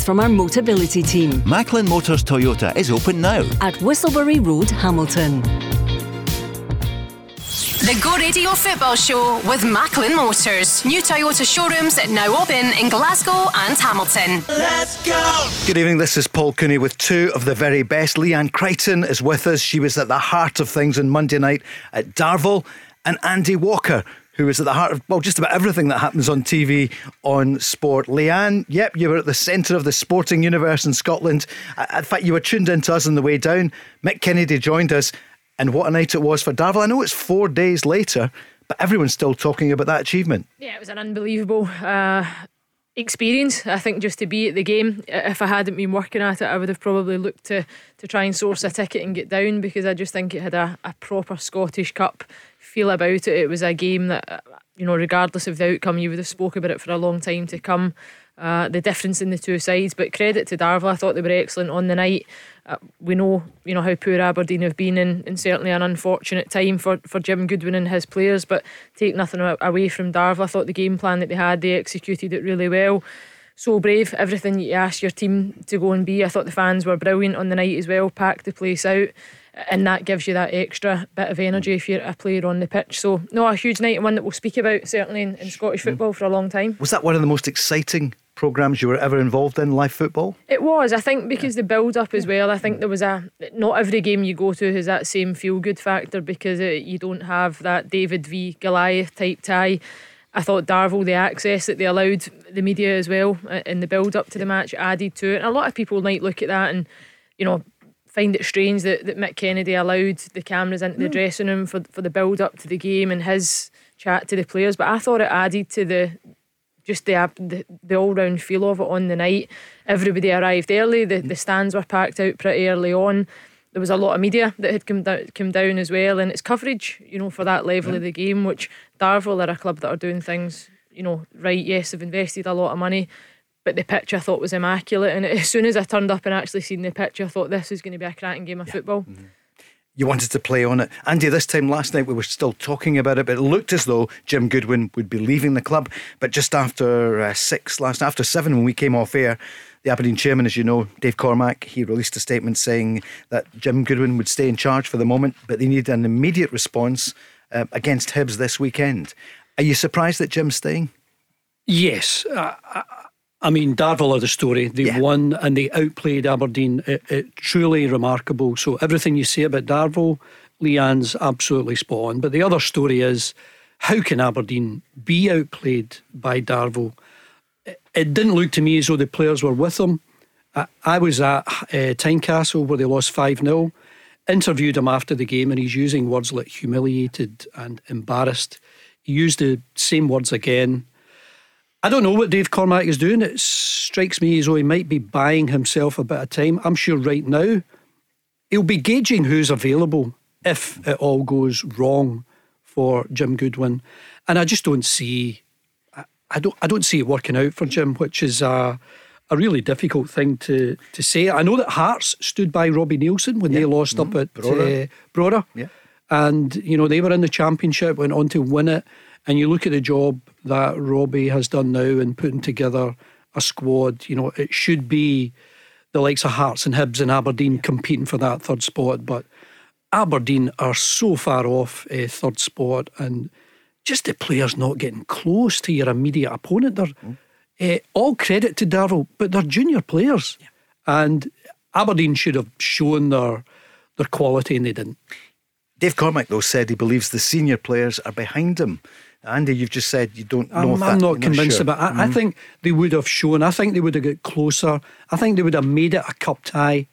from our Motability team. Macklin Motors Toyota is open now. At Whistleberry Road, Hamilton. The Go Radio Football Show with Macklin Motors. New Toyota showrooms now open in Glasgow and Hamilton. Let's go! Good evening, this is Paul Cooney with two of the very best. Leanne Crichton is with us. She was at the heart of things on Monday night at Darvel. And Andy Walker, who is at the heart of, well, just about everything that happens on TV on sport. Leanne, yep, you were at the centre of the sporting universe in Scotland. In fact, you were tuned in to us on the way down. Mick Kennedy joined us, and what a night it was for Darvel. I know it's four days later, but everyone's still talking about that achievement. Yeah, it was an unbelievable uh, experience. I think just to be at the game. If I hadn't been working at it, I would have probably looked to to try and source a ticket and get down because I just think it had a, a proper Scottish Cup feel about it. It was a game that, you know, regardless of the outcome, you would have spoke about it for a long time to come. Uh, the difference in the two sides, but credit to Darvel. I thought they were excellent on the night. Uh, we know, you know, how poor Aberdeen have been, and, and certainly an unfortunate time for, for Jim Goodwin and his players. But take nothing away from Darvel. I thought the game plan that they had, they executed it really well so brave. Everything you ask your team to go and be. I thought the fans were brilliant on the night as well, packed the place out and that gives you that extra bit of energy mm. if you're a player on the pitch. So, no, a huge night and one that we'll speak about certainly in, in Scottish mm. football for a long time. Was that one of the most exciting programs you were ever involved in live football? It was. I think because the build up as well. I think mm. there was a not every game you go to has that same feel good factor because it, you don't have that David v Goliath type tie. I thought Darvel, the access that they allowed the media as well uh, in the build up to the match added to it. And a lot of people might look at that and, you know, find it strange that, that Mick Kennedy allowed the cameras into the mm. dressing room for for the build up to the game and his chat to the players. But I thought it added to the just the the, the all round feel of it on the night. Everybody arrived early. The the stands were packed out pretty early on. There was a lot of media that had come down, come down as well, and it's coverage, you know, for that level yeah. of the game. Which Darvel are a club that are doing things, you know, right. Yes, they've invested a lot of money but the pitch I thought was immaculate. And as soon as I turned up and actually seen the pitch, I thought this is going to be a cracking game of yeah. football. Mm-hmm. You wanted to play on it. Andy, this time last night we were still talking about it, but it looked as though Jim Goodwin would be leaving the club. But just after uh, six, last after seven, when we came off air, the Aberdeen chairman, as you know, Dave Cormack, he released a statement saying that Jim Goodwin would stay in charge for the moment, but they need an immediate response uh, against Hibs this weekend. Are you surprised that Jim's staying? Yes. I mean, Darvel are the story. They yeah. won and they outplayed Aberdeen. It, it, truly remarkable. So everything you say about Darvel, Leanne's absolutely spot on. But the other story is how can Aberdeen be outplayed by Darvel? It, it didn't look to me as though the players were with them. I, I was at uh, Tynecastle where they lost 5 0. Interviewed him after the game and he's using words like humiliated and embarrassed. He used the same words again I don't know what Dave Cormack is doing. It strikes me as though he might be buying himself a bit of time. I'm sure right now he'll be gauging who's available if it all goes wrong for Jim Goodwin. And I just don't see I don't I don't see it working out for Jim, which is a a really difficult thing to to say. I know that Hearts stood by Robbie Neilson when yeah. they lost mm-hmm. up at Brora. Uh. Yeah. And, you know, they were in the championship, went on to win it. And you look at the job that Robbie has done now in putting together a squad, you know, it should be the likes of Hearts and Hibs and Aberdeen competing for that third spot. But Aberdeen are so far off a third spot and just the players not getting close to your immediate opponent. They're mm. uh, all credit to Darvel, but they're junior players. Yeah. And Aberdeen should have shown their their quality and they didn't. Dave Cormack, though, said he believes the senior players are behind him. Andy, you've just said you don't know. I'm, I'm not convinced sure. about. I, mm. I think they would have shown. I think they would have got closer. I think they would have made it a cup tie.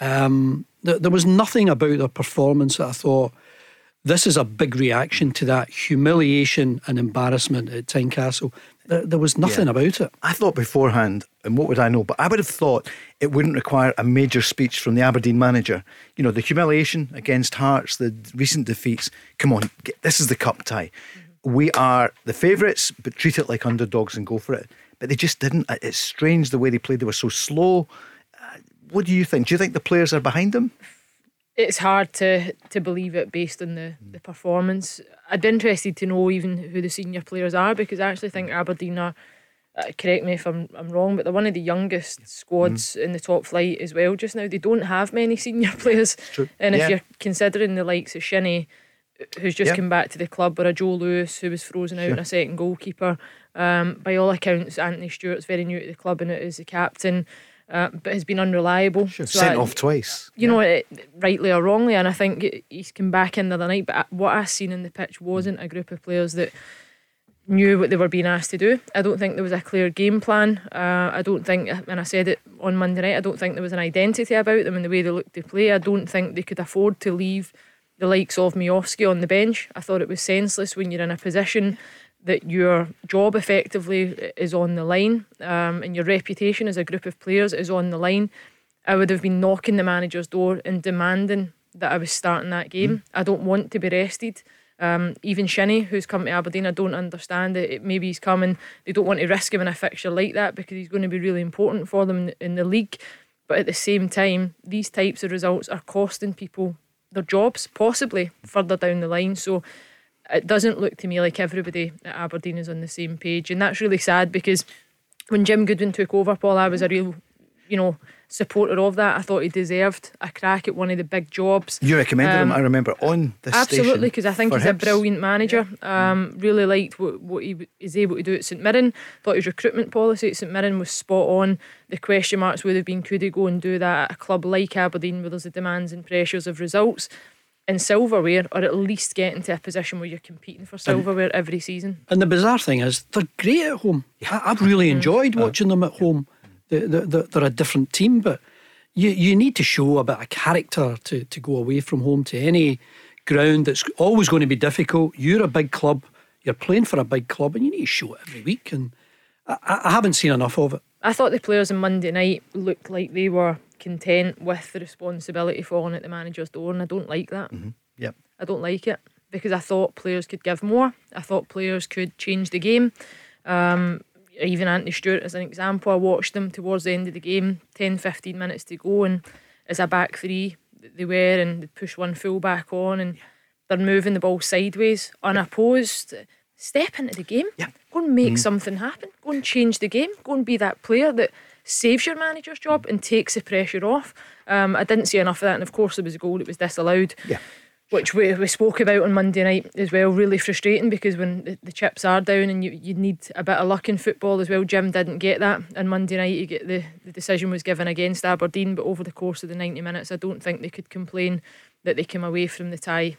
Um, th- there was nothing about their performance that I thought this is a big reaction to that humiliation and embarrassment at Tynecastle. There, there was nothing Yeah. about it. I thought beforehand, and what would I know? But I would have thought it wouldn't require a major speech from the Aberdeen manager. You know, the humiliation against Hearts, the recent defeats. Come on, get, this is the cup tie. We are the favourites, but treat it like underdogs and go for it. But they just didn't. It's strange the way they played. They were so slow. Uh, what do you think? Do you think the players are behind them? it's hard to to believe it based on the, the performance. I'd be interested to know even who the senior players are because I actually think Aberdeen are. Uh, correct me if I'm I'm wrong, but they're one of the youngest squads in the top flight as well. Just now, they don't have many senior players, true. and if Yeah. you're considering the likes of Shinnie, who's just Yeah. come back to the club, or a Joe Lewis who was frozen out Sure. and a second goalkeeper. Um, by all accounts, Anthony Stewart's very new to the club and is the captain, uh, but has been unreliable. So Sent I- off twice. you know, it, rightly or wrongly, and I think he's come back in the other night. But what I've seen in the pitch wasn't a group of players that knew what they were being asked to do. I don't think there was a clear game plan. Uh, I don't think, and I said it on Monday night, I don't think there was an identity about them and the way they looked to play. I don't think they could afford to leave the likes of Miovski on the bench. I thought it was senseless when you're in a position that your job effectively is on the line um, and your reputation as a group of players is on the line. I would have been knocking the manager's door and demanding that I was starting that game. I don't want to be rested. Um, even Shinnie, who's come to Aberdeen, I don't understand it. it. Maybe he's coming. They don't want to risk him in a fixture like that because he's going to be really important for them in the league. But at the same time, these types of results are costing people their jobs, possibly further down the line. So it doesn't look to me like everybody at Aberdeen is on the same page, and that's really sad because when Jim Goodwin took over, Paul, I was a real, you know, supporter of that. I thought he deserved a crack at one of the big jobs. You recommended him, Um, I remember, on this Absolutely, because I think he's a brilliant manager. Um, really liked what, what he is able to do at St Mirren. Thought his recruitment policy at St Mirren was spot on. The question marks would have been could he go and do that at a club like Aberdeen where there's the demands and pressures of results in silverware, or at least get into a position where you're competing for silverware every season. And the bizarre thing is, they're great at home. I, I've really enjoyed watching them at home. They, they, they- they're a different team, but you, you need to show a bit of character to, to go away from home to any ground that's always going to be difficult. You're a big club, you're playing for a big club, and you need to show it every week. And I, I I haven't seen enough of it. I thought the players on Monday night looked like they were content with the responsibility falling at the manager's door, and I don't like that. Yep. I don't like it because I thought players could give more. I thought players could change the game. Um, even Anthony Stewart, as an example, I watched them towards the end of the game, 10 15 minutes to go, and as a back three, they were, and they push one full back on, and they're moving the ball sideways, unopposed. Step into the game. Yeah. Go and make something happen. Go and change the game. Go and be that player that saves your manager's job and takes the pressure off. Um, I didn't see enough of that, and of course there was a goal that was disallowed Yeah. Which we, we spoke about on Monday night as well. Really frustrating because when the, the chips are down and you, you need a bit of luck in football as well. Jim didn't get that. And Monday night, you get the, the decision was given against Aberdeen, but over the course of the 90 minutes, I don't think they could complain that they came away from the tie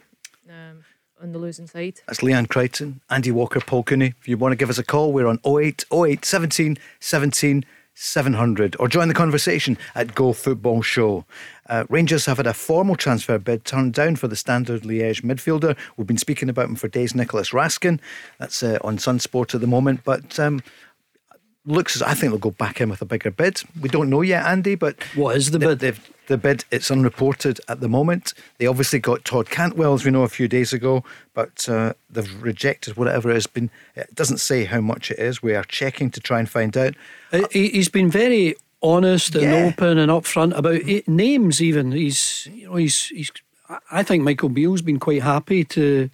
um, on the losing side. That's Leanne Crichton, Andy Walker, Paul Cooney. If you want to give us a call, we're on 08 08 17 17 700 or join the conversation at Go Football Show. Uh, Rangers have had a formal transfer bid turned down for the Standard Liège midfielder. We've been speaking about him for days, Nicolas Raskin. That's uh, on Sunsport at the moment, but um, looks as I think they'll go back in with a bigger bid. We don't know yet, Andy, but What is the bid? they've- the bid it's unreported at the moment. They obviously got Todd Cantwell, as we know, a few days ago, but uh, they've rejected whatever it has been. It doesn't say how much it is. We are checking to try and find out. Uh, he- He's been very honest and Yeah. open and upfront about it, names. Even he's, you know, he's, he's. I- I think Michael Beale's been quite happy to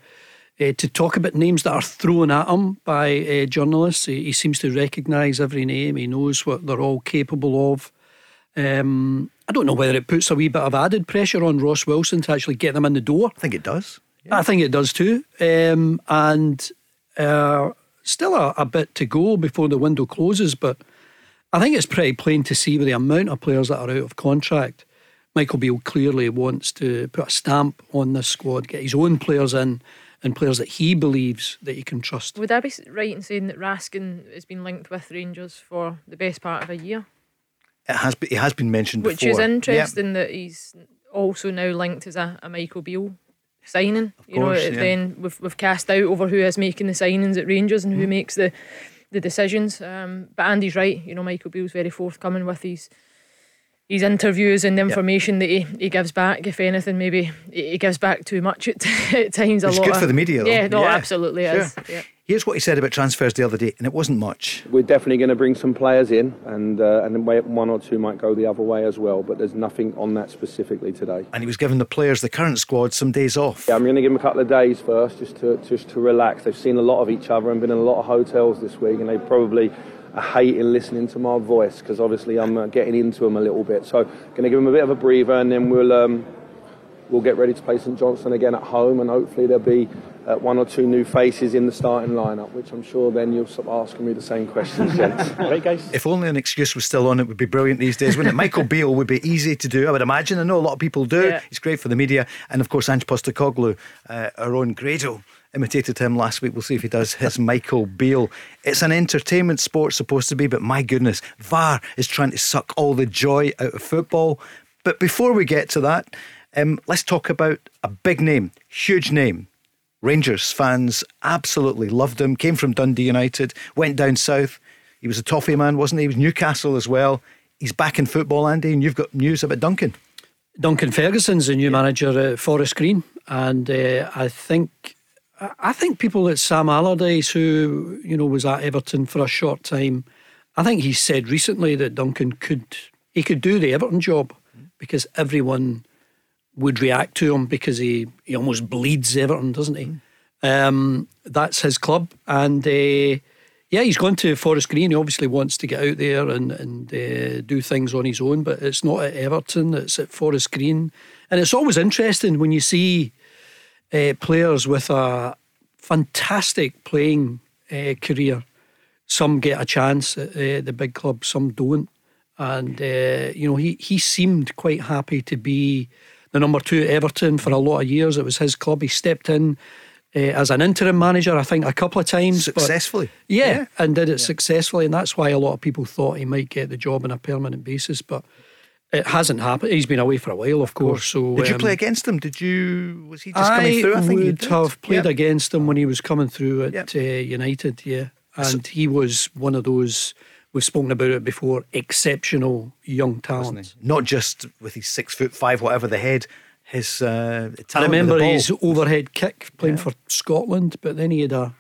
uh, to talk about names that are thrown at him by uh, journalists. He, he seems to recognise every name. He knows what they're all capable of. Um, I don't know whether it puts a wee bit of added pressure on Ross Wilson to actually get them in the door. I think it does. I think it does too. Um, and uh, still a, a bit to go before the window closes, but I think it's pretty plain to see with the amount of players that are out of contract. Michael Beale clearly wants to put a stamp on this squad, get his own players in, and players that he believes that he can trust. Would I be right in saying that Raskin has been linked with Rangers for the best part of a year? It has been, it has been mentioned Which before. is Yeah. interesting that he's also now linked as a, a Michael Beale signing. you know, yeah. then we've we've cast out over who is making the signings at Rangers and who Mm-hmm. makes the the decisions. Um, but Andy's right. You know, Michael Beale's very forthcoming with his his interviews and the information yep. that he, he gives back. If anything, maybe he gives back too much at, at times. It's a lot It's good of, for the media, though. Yeah, no, yeah. absolutely sure. is. Yeah. Here's what he said about transfers the other day, and it wasn't much. We're definitely going to bring some players in, and uh, and one or two might go the other way as well. But there's nothing on that specifically today. And he was giving the players, the current squad, some days off. Yeah, I'm going to give them a couple of days first, just to just to relax. They've seen a lot of each other and been in a lot of hotels this week, and they probably are hating listening to my voice because obviously I'm uh, getting into them a little bit. So going to give them a bit of a breather, and then we'll. Um, we'll get ready to play St Johnstone again at home, and hopefully there'll be uh, one or two new faces in the starting lineup, which I'm sure then you'll stop asking me the same questions, gents. right, guys? If only an excuse was still on, it would be brilliant these days, wouldn't it? Michael Beale would be easy to do, I would imagine. I know a lot of people do. Yeah. He's great for the media, and of course, Ange Postecoglou, uh, our own Grado imitated him last week. We'll see if he does his Michael Beale. It's an entertainment sport supposed to be, but my goodness, VAR is trying to suck all the joy out of football. But before we get to that, um, let's talk about a big name, huge name. Rangers fans absolutely loved him. Came from Dundee United, went down south. He was a toffee man, wasn't he? He was Newcastle as well. He's back in football, Andy, and you've got news about Duncan. Duncan Ferguson's the new yeah. manager at Forest Green, and uh, I think I think people at Sam Allardyce, who you know was at Everton for a short time, I think he said recently that Duncan could he could do the Everton job because everyone would react to him because he, he almost bleeds Everton, doesn't he? Mm. Um, that's his club. And uh, yeah, he's gone to Forest Green. He obviously wants to get out there and, and uh, do things on his own, but it's not at Everton, it's at Forest Green. And it's always interesting when you see uh, players with a fantastic playing uh, career. Some get a chance at uh, the big club, some don't. And, uh, you know, he, he seemed quite happy to be the number two at Everton for a lot of years. It was his club. He stepped in uh, as an interim manager, I think, a couple of times. Successfully. Yeah, yeah, and did it yeah. successfully. And that's why a lot of people thought he might get the job on a permanent basis. But it hasn't happened. He's been away for a while, of course. So, did you um, play against him? Did you? Was he just coming through? I think would have played against him when he was coming through at yep. uh, United. Yeah, and so, he was one of those we've spoken about it before, exceptional young talent. Not just with his six foot five, whatever the head, his uh, I remember his overhead kick playing yeah. for Scotland, but then he had a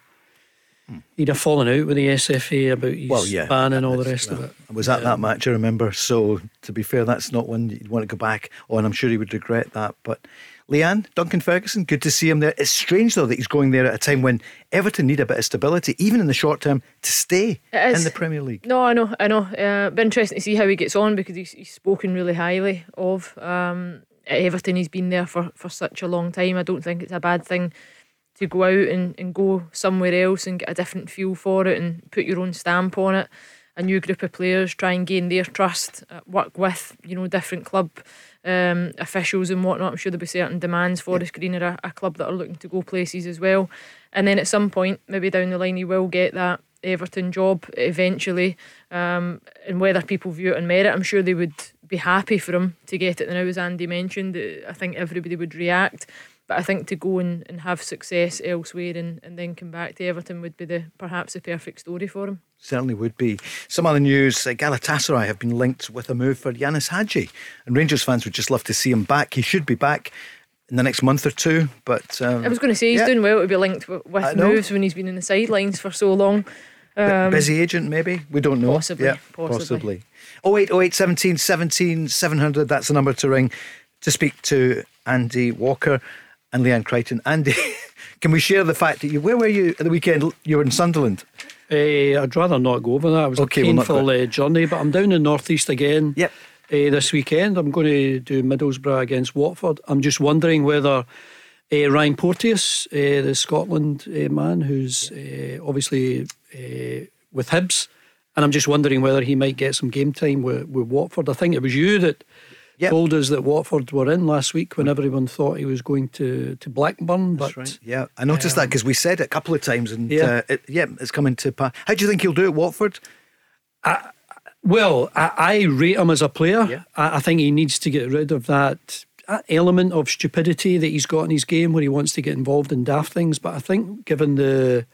hmm. he'd have fallen out with the SFA about his well, yeah, ban and all the rest well, of it. I was at that match, I remember. So to be fair, that's not one you'd want to go back on. I'm sure he would regret that, but. Leanne, Duncan Ferguson, good to see him there. It's strange though that he's going there at a time when Everton need a bit of stability, even in the short term, to stay in the Premier League. No, I know, I know. Uh, be interesting to see how he gets on because he's, he's spoken really highly of um, Everton. He's been there for, for such a long time. I don't think it's a bad thing to go out and, and go somewhere else and get a different feel for it and put your own stamp on it. A new group of players, try and gain their trust, uh, work with you know different club um, officials and whatnot. I'm sure there'll be certain demands. Forest yeah. Green are a, a, club that are looking to go places as well. And then at some point, maybe down the line, he will get that Everton job eventually. Um, and whether people view it on merit, I'm sure they would be happy for him to get it. And now, as Andy mentioned, I think everybody would react. But I think to go and, and have success elsewhere and, and then come back to Everton would be the perhaps the perfect story for him. Certainly would be. Some other news uh, Galatasaray have been linked with a move for Ianis Hagi, and Rangers fans would just love to see him back. He should be back in the next month or two. But um, I was going to say he's yeah. doing well to be linked with, with moves when he's been in the sidelines for so long. Um, busy agent, maybe we don't know. Possibly, yeah, possibly. possibly. 08, 08 17 17 700. That's the number to ring to speak to Andy Walker and Leanne Crichton. Andy, can we share the fact that you, where were you at the weekend? You were in Sunderland. Uh, I'd rather not go over that. It was okay, a painful uh, journey, but I'm down in Northeast again. Yep. Uh, this weekend, I'm going to do Middlesbrough against Watford. I'm just wondering whether uh, Ryan Porteous, uh, the Scotland uh, man, who's obviously with Hibs, and I'm just wondering whether he might get some game time with, with Watford. I think it was you that yep. told us that Watford were in last week when everyone thought he was going to, to Blackburn. But right. yeah, I noticed um, that because we said it a couple of times, and yeah, uh, it, yeah it's coming to pass. How do you think he'll do at Watford? I, well, I, I, rate him as a player. Yeah. I, I think he needs to get rid of that element of stupidity that he's got in his game where he wants to get involved in daft things. But I think, given the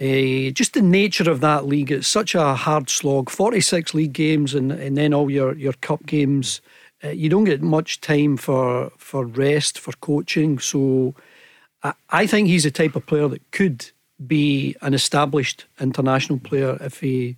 Uh, just the nature of that league, it's such a hard slog. 46 league games and, and then all your, your cup games. Uh, you don't get much time for, for rest, for coaching. So I, I think he's the type of player that could be an established international player if he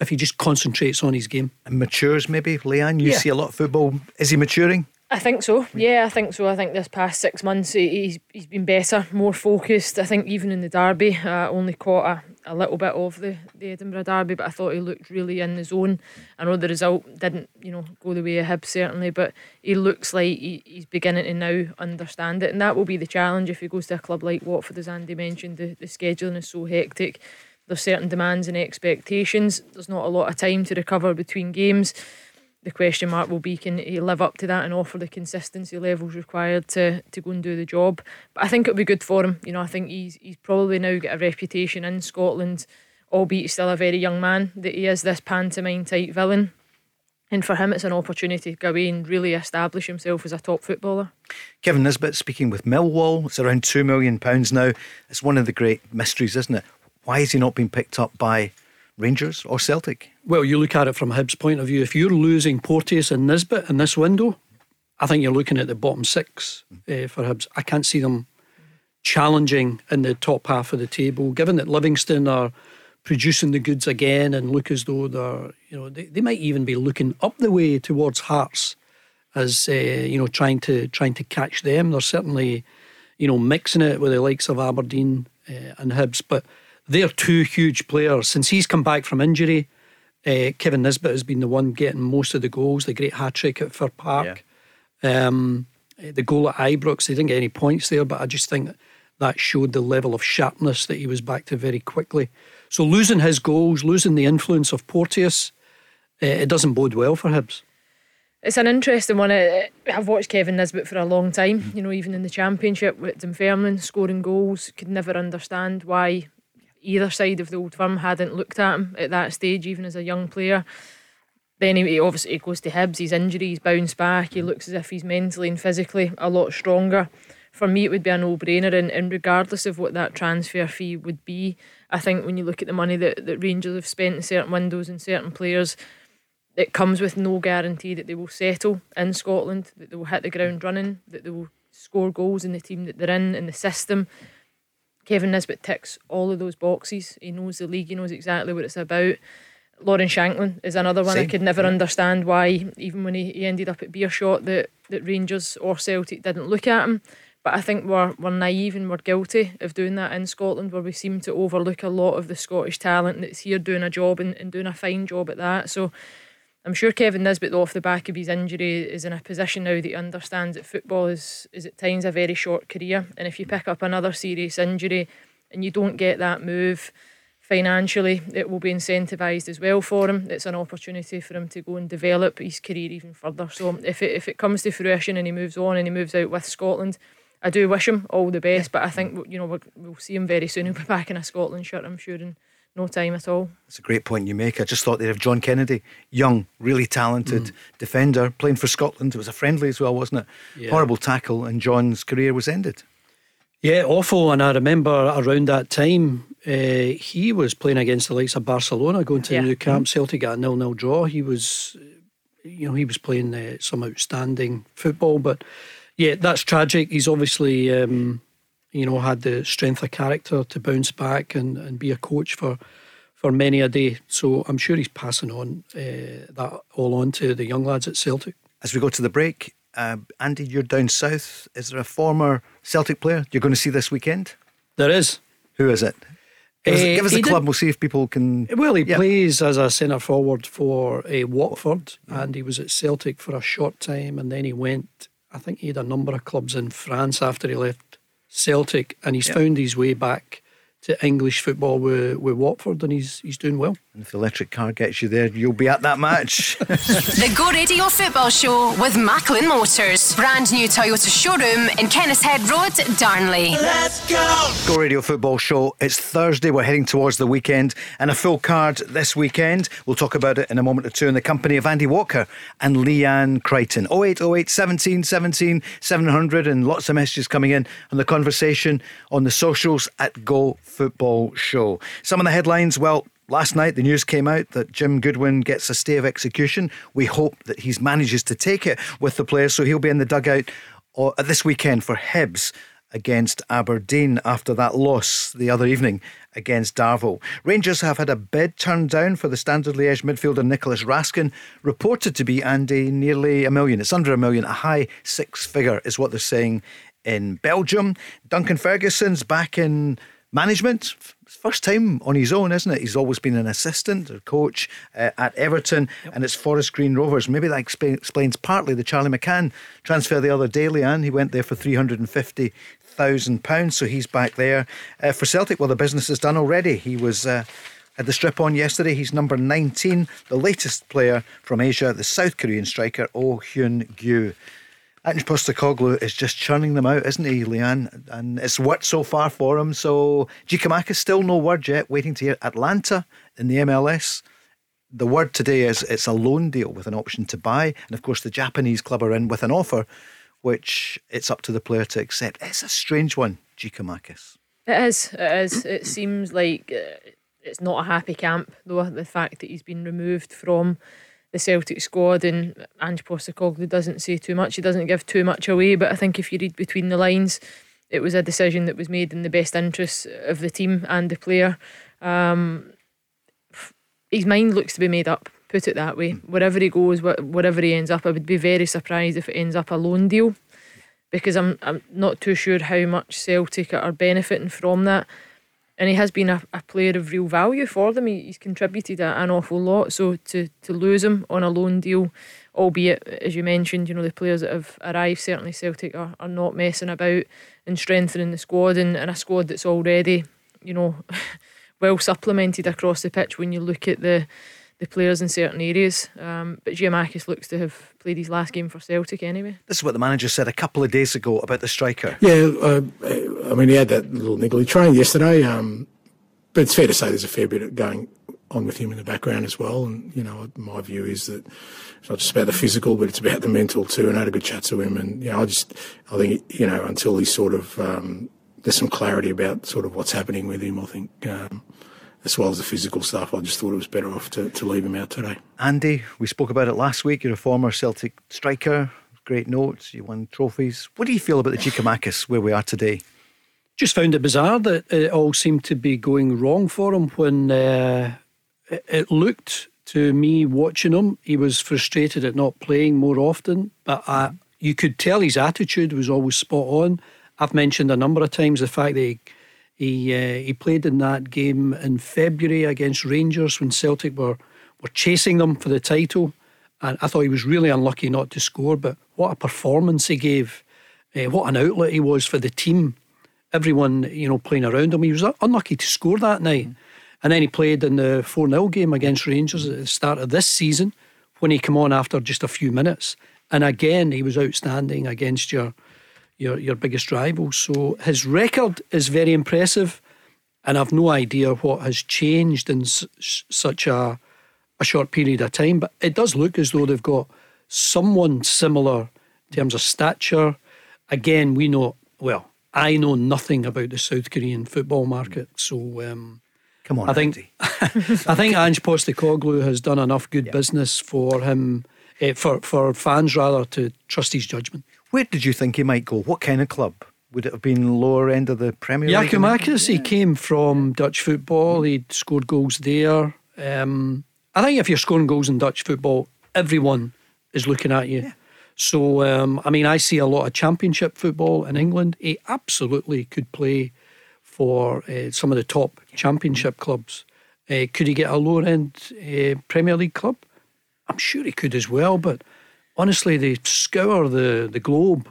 if he just concentrates on his game. And matures maybe, Leanne. You Yeah. see a lot of football. Is he maturing? I think so. Hmm. Yeah, I think so. I think this past six months he- he's he's been better, more focused. I think even in the derby, I only caught a, a little bit of the, the Edinburgh derby, but I thought he looked really in the zone. I know the result didn't, you know, go the way of Hibs certainly, but he looks like he, he's beginning to now understand it, and that will be the challenge if he goes to a club like Watford, as Andy mentioned. The the scheduling is so hectic. There's certain demands and expectations. There's not a lot of time to recover between games the question mark will be can he live up to that and offer the consistency levels required to to go and do the job. But I think it'll be good for him. You know, I think he's he's probably now got a reputation in Scotland, albeit still a very young man, that he is this pantomime type villain. And for him, it's an opportunity to go away and really establish himself as a top footballer. Kevin Nisbet speaking with Millwall. It's around £2 million now. It's one of the great mysteries, isn't it? Why has he not been picked up by Rangers or Celtic? Well, you look at it from Hibs' point of view. If you're losing Porteous and Nisbet in this window, I think you're looking at the bottom six uh, for Hibs. I can't see them challenging in the top half of the table, given that Livingston are producing the goods again and look as though they're, you know, they, they might even be looking up the way towards Hearts as, uh, you know, trying to trying to catch them. They're certainly, you know, mixing it with the likes of Aberdeen uh, and Hibs, but they're two huge players. Since he's come back from injury, uh, Kevin Nisbet has been the one getting most of the goals, the great hat trick at Fir Park. Um, the goal at Ibrox, they didn't get any points there, but I just think that showed the level of sharpness that he was back to very quickly. So losing his goals, losing the influence of Porteous, uh, it doesn't bode well for Hibs. It's an interesting one. Uh, I've watched Kevin Nisbet for a long time, you know, even in the Championship with Dunfermline, scoring goals. Could never understand why either side of the old firm hadn't looked at him at that stage, even as a young player. Then he, obviously he goes to Hibs, he's injured, he's bounced back, he looks as if he's mentally and physically a lot stronger. For me, it would be a no brainer, and, and regardless of what that transfer fee would be, I think when you look at the money that, that Rangers have spent in certain windows and certain players, it comes with no guarantee that they will settle in Scotland, that they will hit the ground running, that they will score goals in the team that they're in, in the system. Kevin Nisbet ticks all of those boxes. He knows the league, he knows exactly what it's about. Lawrence Shankland is another one I could never yeah. understand why, even when he, he ended up at Beerschot, that, that Rangers or Celtic didn't look at him. But I think we're, we're naive and we're guilty of doing that in Scotland, where we seem to overlook a lot of the Scottish talent that's here doing a job and, and doing a fine job at that. So I'm sure Kevin Nisbet, though, off the back of his injury, is in a position now that he understands that football is, is at times a very short career. And if you pick up another serious injury and you don't get that move financially, it will be incentivised as well for him. It's an opportunity for him to go and develop his career even further. So if it, if it comes to fruition and he moves on and he moves out with Scotland, I do wish him all the best. But I think you know we'll, we'll see him very soon. He'll be back in a Scotland shirt, I'm sure, in no time at all. It's a great point you make. I just thought they'd have John Kennedy, young, really talented defender, playing for Scotland. It was a friendly as well, wasn't it? Yeah. Horrible tackle, and John's career was ended. Yeah, awful. And I remember around that time, uh, he was playing against the likes of Barcelona, going to Yeah. the Nou Camp. Celtic got a nil-nil draw. He was, you know, he was playing uh, some outstanding football. But yeah, that's tragic. He's obviously, um, you know, had the strength of character to bounce back and, and be a coach for for many a day. So I'm sure he's passing on uh, that all on to the young lads at Celtic. As we go to the break, uh, Andy, you're down south. Is there a former Celtic player you're going to see this weekend? There is. Who is it? Give us, Eh, give us the club. did- We'll see if people can. Well, he Yeah. plays as a centre forward for uh, Watford, and he was at Celtic for a short time, and then he went. I think he had a number of clubs in France after he left Celtic, and he's Yeah. found his way back to English football with, with Watford, and he's he's doing well. And if the electric car gets you there, you'll be at that match. the Go Radio Football Show with Macklin Motors. Brand new Toyota showroom in Kennishead Road, Darnley. Let's go! Go Radio Football Show. It's Thursday. We're heading towards the weekend and a full card this weekend. We'll talk about it in a moment or two in the company of Andy Walker and Leanne Crichton. 0808 17 17 700 and lots of messages coming in on the conversation on the socials at Go Football Show. Some of the headlines, well, Last night, the news came out that Jim Goodwin gets a stay of execution. We hope that he manages to take it with the players, so he'll be in the dugout uh, this weekend for Hibs against Aberdeen after that loss the other evening against Darvel. Rangers have had a bid turned down for the Standard Liège midfielder Nicolas Raskin, reported to be Andy nearly a million. It's under a million, a high six figure is what they're saying in Belgium. Duncan Ferguson's back in management first time on his own, isn't it? He's always been an assistant or coach uh, at Everton, yep. and it's Forest Green Rovers. Maybe that exp- explains partly the Charlie McCann transfer the other day, Leanne. He went there for three hundred and fifty thousand pounds, so he's back there uh, for Celtic. Well, the business is done already. He was. Uh, had the strip on yesterday. He's number 19, the latest player from Asia, the South Korean striker Oh Hyun Gyu. Ange Postecoglou is just churning them out, isn't he, Leanne? And it's worked so far for him. So Giakoumakis still no word yet. Waiting to hear Atlanta in the MLS. The word today is it's a loan deal with an option to buy, and of course the Japanese club are in with an offer, which it's up to the player to accept. It's a strange one, Giakoumakis. It is. It is. It seems like uh, it's not a happy camp, though. The fact that he's been removed from the Celtic squad, and Ange Postecoglou doesn't say too much. He doesn't give too much away, but I think if you read between the lines, it was a decision that was made in the best interests of the team and the player. Um, his mind looks to be made up. Put it that way. Wherever he goes, wherever he ends up, I would be very surprised if it ends up a loan deal, because I'm I'm not too sure how much Celtic are benefiting from that and he has been a, a player of real value for them. He, he's contributed a, an awful lot. So to to lose him on a loan deal, albeit as you mentioned, you know the players that have arrived certainly Celtic are, are not messing about and strengthening the squad and, and a squad that's already you know well supplemented across the pitch when you look at the the players in certain areas. Um, but Giakoumakis looks to have played his last game for Celtic anyway. This is what the manager said a couple of days ago about the striker. Yeah, uh, I mean, he had that little niggly train yesterday, um, but it's fair to say there's a fair bit going on with him in the background as well. And, you know, my view is that it's not just about the physical, but it's about the mental too. And I had a good chat to him. And, you know, I just, I think, you know, until he sort of, um, there's some clarity about sort of what's happening with him, I think. Um, as well as the physical stuff. I just thought it was better off to, to leave him out today. Andy, we spoke about it last week. You're a former Celtic striker, great notes, you won trophies. What do you feel about the Giakoumakis where we are today? Just found it bizarre that it all seemed to be going wrong for him when uh, it looked to me watching him, he was frustrated at not playing more often, but I, you could tell his attitude was always spot on. I've mentioned a number of times the fact that he he uh, he played in that game in February against Rangers when Celtic were were chasing them for the title, and I thought he was really unlucky not to score. But what a performance he gave! Uh, what an outlet he was for the team. Everyone, you know, playing around him. He was unlucky to score that night. And then he played in the 4 0 game against Rangers at the start of this season when he came on after just a few minutes. And again, he was outstanding against your your your biggest rival. So his record is very impressive, and I've no idea what has changed in s- such a a short period of time. But it does look as though they've got someone similar in terms of stature. Again, we know well. I know nothing about the South Korean football market, so. Um, Come on, I think I think Ange Postecoglou has done enough good business for him, eh, for for fans rather to trust his judgment. Where did you think he might go? What kind of club? Would it have been lower end of the Premier League? Giakoumakis, yeah. came from Dutch football. He'd scored goals there. Um, I think if you're scoring goals in Dutch football, everyone is looking at you. Yeah. So, um, I mean, I see a lot of Championship football in England. He absolutely could play for uh, some of the top Championship clubs. Uh, could he get a lower end uh, Premier League club? I'm sure he could as well, but honestly, they scour the, the globe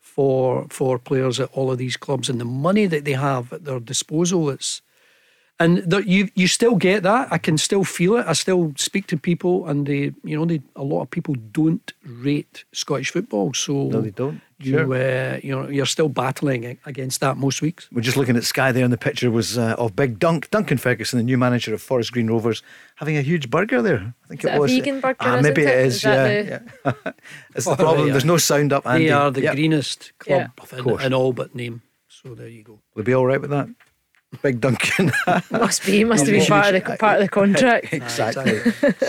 for for players at all of these clubs, and the money that they have at their disposal, it's and the, you you still get that. I can still feel it. I still speak to people, and they, you know, they a lot of people don't rate Scottish football. So No, they don't. You Sure. uh, you know you're still battling against that most weeks. We're just looking at Sky there, and the picture was uh, of Big Dunk, Duncan Ferguson, the new manager of Forest Green Rovers, having a huge burger there. I think Is it it a was. vegan burger, Ah, isn't maybe it? it is. Is yeah, the- yeah. it's the Oh, problem. There's no sound up. Andy. They are the Yep. greenest club Yeah. in, course. in all but name. So there you go. We'll be all right with that. Big Duncan. Must be, must have been part of the part of the contract. exactly.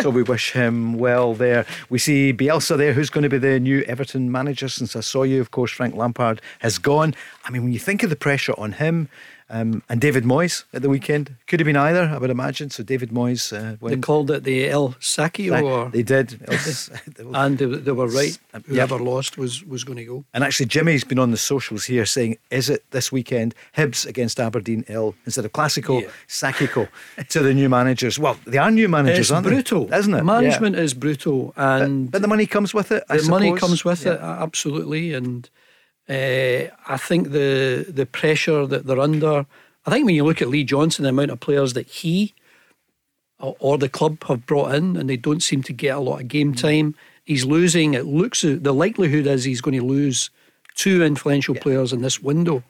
so we wish him well there. We see Bielsa there, who's going to be the new Everton manager since I saw you. Of course, Frank Lampard has gone. I mean, when you think of the pressure on him um, and David Moyes at the weekend, could have been either, I would imagine. So David Moyes uh, They called it the El Sacchio, or, They did. It was- it was- and they, they were right. Yep. Whoever lost was was going to go. And actually, Jimmy's been on the socials here saying, "Is it this weekend Hibs against Aberdeen L instead of Classical Yeah. Sakiko to the new managers? Well, they are new managers, It's aren't brutal, they? Isn't it? Management is brutal, and but, but the money comes with it. I the money comes with Yeah. it absolutely and uh, I think the the pressure that they're under I think when you look at Lee Johnson the amount of players that he or, the club have brought in and they don't seem to get a lot of game time he's losing it looks the likelihood is he's going to lose two influential players in this window.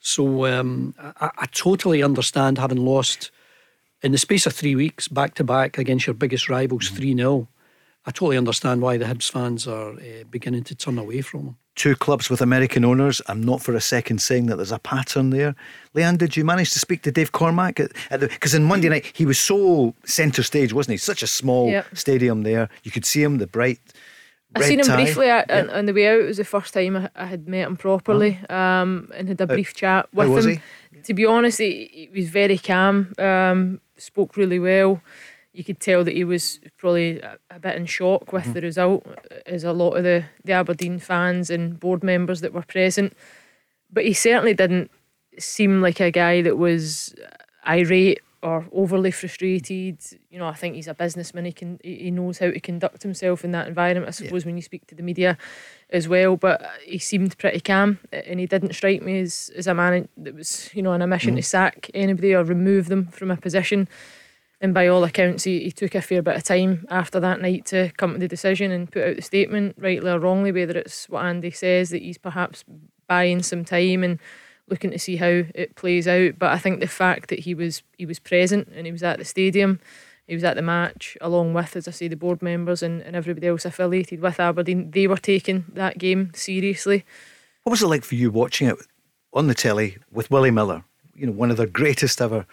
So um, I, I totally understand having lost in the space of three weeks back to back against your biggest rivals 3 0 I totally understand why the Hibs fans are uh, beginning to turn away from them. Two clubs with American owners. I'm not for a second saying that there's a pattern there. Leanne, did you manage to speak to Dave Cormack? Because in Monday night, he was so centre stage, wasn't he? Such a small Yep. stadium there. You could see him, the bright. I seen him tie. briefly Yeah. on, the way out. It was the first time I, I had met him properly um, and had a brief chat with him. To be honest, he, he was very calm, um, spoke really well. You could tell that he was probably a, a bit in shock with mm-hmm. the result, uh, as a lot of the, the Aberdeen fans and board members that were present. But he certainly didn't seem like a guy that was uh, irate or overly frustrated. You know, I think he's a businessman. He can he knows how to conduct himself in that environment. I suppose when you speak to the media as well, but uh, he seemed pretty calm, and he didn't strike me as as a man that was you know on a mission mm-hmm. to sack anybody or remove them from a position. And by all accounts, he, he took a fair bit of time after that night to come to the decision and put out the statement, rightly or wrongly, whether it's what Andy says that he's perhaps buying some time and looking to see how it plays out. But I think the fact that he was he was present and he was at the stadium, he was at the match along with, as I say, the board members and, and everybody else affiliated with Aberdeen. They were taking that game seriously. What was it like for you watching it on the telly with Willie Miller? You know, one of the greatest ever.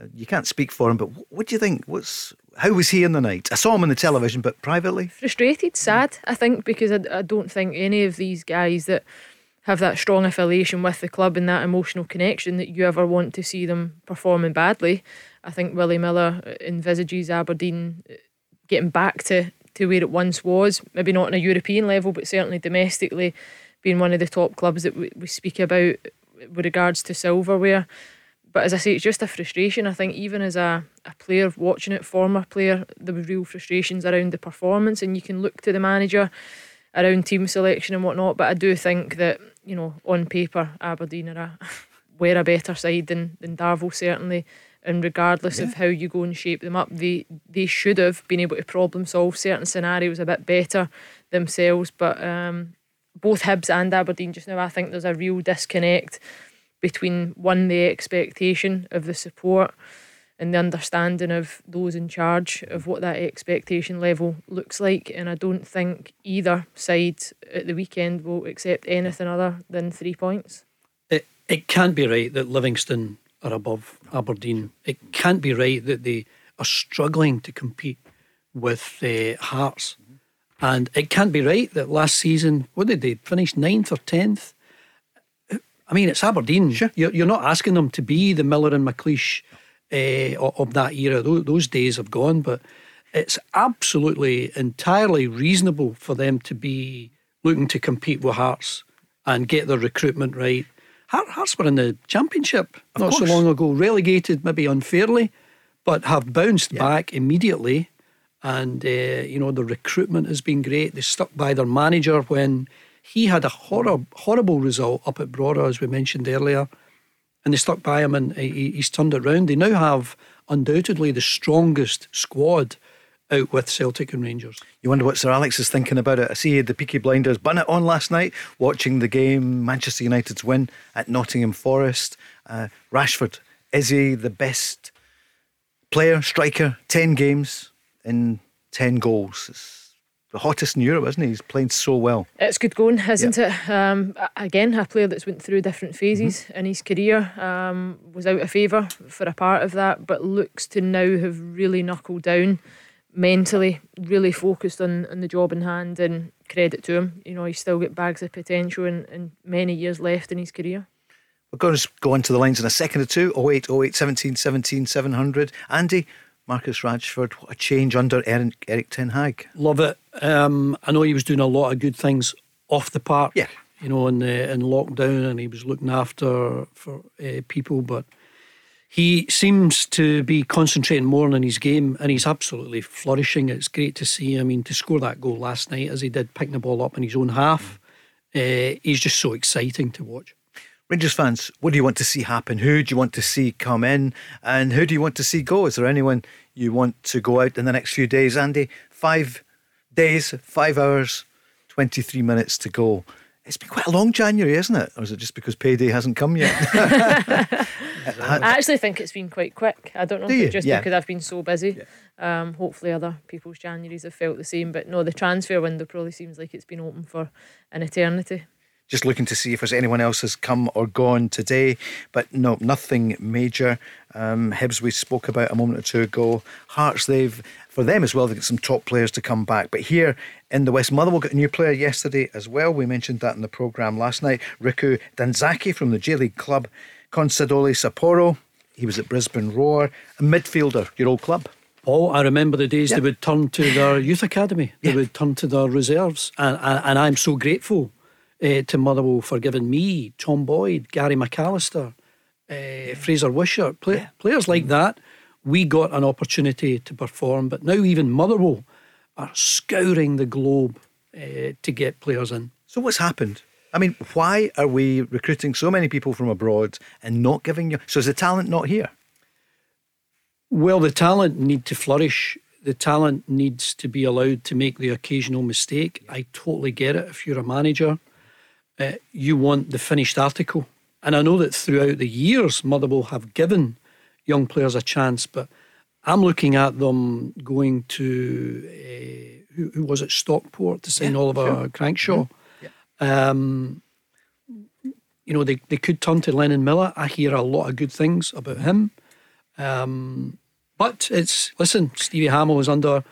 Uh, you can't speak for him, but what do you think? What's how was he in the night? I saw him on the television, but privately. frustrated, sad, I think, because I, I don't think any of these guys that have that strong affiliation with the club and that emotional connection that you ever want to see them performing badly. I think Willie Miller envisages Aberdeen uh, getting back to, to where it once was, maybe not on a European level, but certainly domestically being one of the top clubs that we, we speak about with regards to silverware. But as I say, it's just a frustration. I think even as a, a player watching it, former player, there were real frustrations around the performance, and you can look to the manager around team selection and whatnot. But I do think that you know, on paper, Aberdeen are a were a better side than than Darvel certainly. And regardless of how you go and shape them up, they they should have been able to problem solve certain scenarios a bit better themselves. But um, both Hibs and Aberdeen just now, I think there's a real disconnect between one the expectation of the support and the understanding of those in charge of what that expectation level looks like. And I don't think either side at the weekend will accept anything other than three points. It, it can't be right that Livingston are above Aberdeen. It can't be right that they are struggling to compete with uh, Hearts. And it can't be right that last season, what did they finish ninth or tenth? I mean, it's Aberdeen. Sure. You're, you're not asking them to be the Miller and McLeish uh, of, of that era. Those, those days have gone, but it's absolutely entirely reasonable for them to be looking to compete with Hearts and get their recruitment right. Hearts were in the championship not so long ago, relegated maybe unfairly, but have bounced back immediately. And uh, you know the recruitment has been great. They stuck by their manager when he had a horror, horrible result up at Brora, as we mentioned earlier. and they stuck by him, and he, he's turned it round. They now have undoubtedly the strongest squad out with Celtic and Rangers. You wonder what Sir Alex is thinking about it. I see the Peaky Blinders bun it on last night, watching the game, Manchester United's win at Nottingham Forest. Uh, Rashford, is he the best player, striker? 10 games in 10 goals. It's the hottest in Europe, isn't he? He's playing so well. It's good going, isn't yeah. it? Um, again, a player that's went through different phases mm-hmm. in his career. Um, was out of favour for a part of that, but looks to now have really knuckled down mentally, really focused on, on the job in hand and credit to him. You know, he's still got bags of potential and, and many years left in his career. We're going to go into the lines in a second or two 08, 08, 17, 17, 700. Andy, Marcus Rashford, what a change under Eric, Erik Ten Hag. Love it. Um, I know he was doing a lot of good things off the park. Yeah. You know, in, the, in lockdown and he was looking after for uh, people, but he seems to be concentrating more on his game and he's absolutely flourishing. It's great to see. I mean, to score that goal last night as he did, picking the ball up in his own half, uh, he's just so exciting to watch. Rangers fans, what do you want to see happen? Who do you want to see come in? And who do you want to see go? Is there anyone you want to go out in the next few days? Andy, five days, five hours, 23 minutes to go. It's been quite a long January, isn't it? Or is it just because payday hasn't come yet? I actually think it's been quite quick. I don't know Do if it's just yeah. because I've been so busy. Yeah. Um, hopefully, other people's Januaries have felt the same. But no, the transfer window probably seems like it's been open for an eternity. Just looking to see if there's anyone else has come or gone today, but no, nothing major. Um, Hibs we spoke about a moment or two ago. Hearts, they've for them as well. They get some top players to come back, but here in the West Motherwell got a new player yesterday as well. We mentioned that in the programme last night. Riku Danzaki from the J League club, Consadole Sapporo. He was at Brisbane Roar, a midfielder, your old club. Oh, I remember the days yep. they would turn to their youth academy. They yep. would turn to their reserves, and and, and I'm so grateful uh, to Motherwell for giving me Tom Boyd, Gary McAllister, uh, Fraser Wishart, play, yeah. players like that. We got an opportunity to perform, but now even Motherwell are scouring the globe uh, to get players in. So what's happened? I mean, why are we recruiting so many people from abroad and not giving you? So is the talent not here? Well, the talent need to flourish. The talent needs to be allowed to make the occasional mistake. I totally get it. If you're a manager, uh, you want the finished article. And I know that throughout the years, Motherwell have given young players a chance, but I'm looking at them going to uh, who, who, was it Stockport to sign yeah, Oliver sure. Crankshaw. Mm-hmm. Yeah. Um, you know they, they could turn to Lennon Miller. I hear a lot of good things about him. Um, but it's listen, Stevie Hammell is under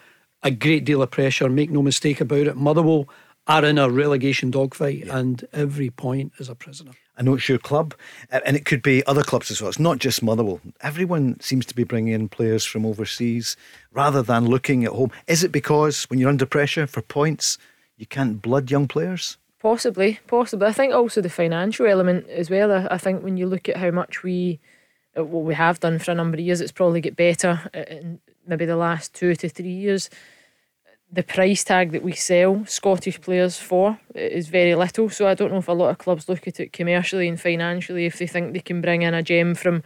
a great deal of pressure. Make no mistake about it. Motherwell are in a relegation dogfight, yeah. and every point is a prisoner. I know it's your club, and it could be other clubs as well. It's not just Motherwell. Everyone seems to be bringing in players from overseas rather than looking at home. Is it because when you're under pressure for points, you can't blood young players? Possibly, possibly. I think also the financial element as well. I, I think when you look at how much we, uh, what we have done for a number of years, it's probably get better in maybe the last two to three years the price tag that we sell Scottish players for is very little. So I don't know if a lot of clubs look at it commercially and financially if they think they can bring in a gem from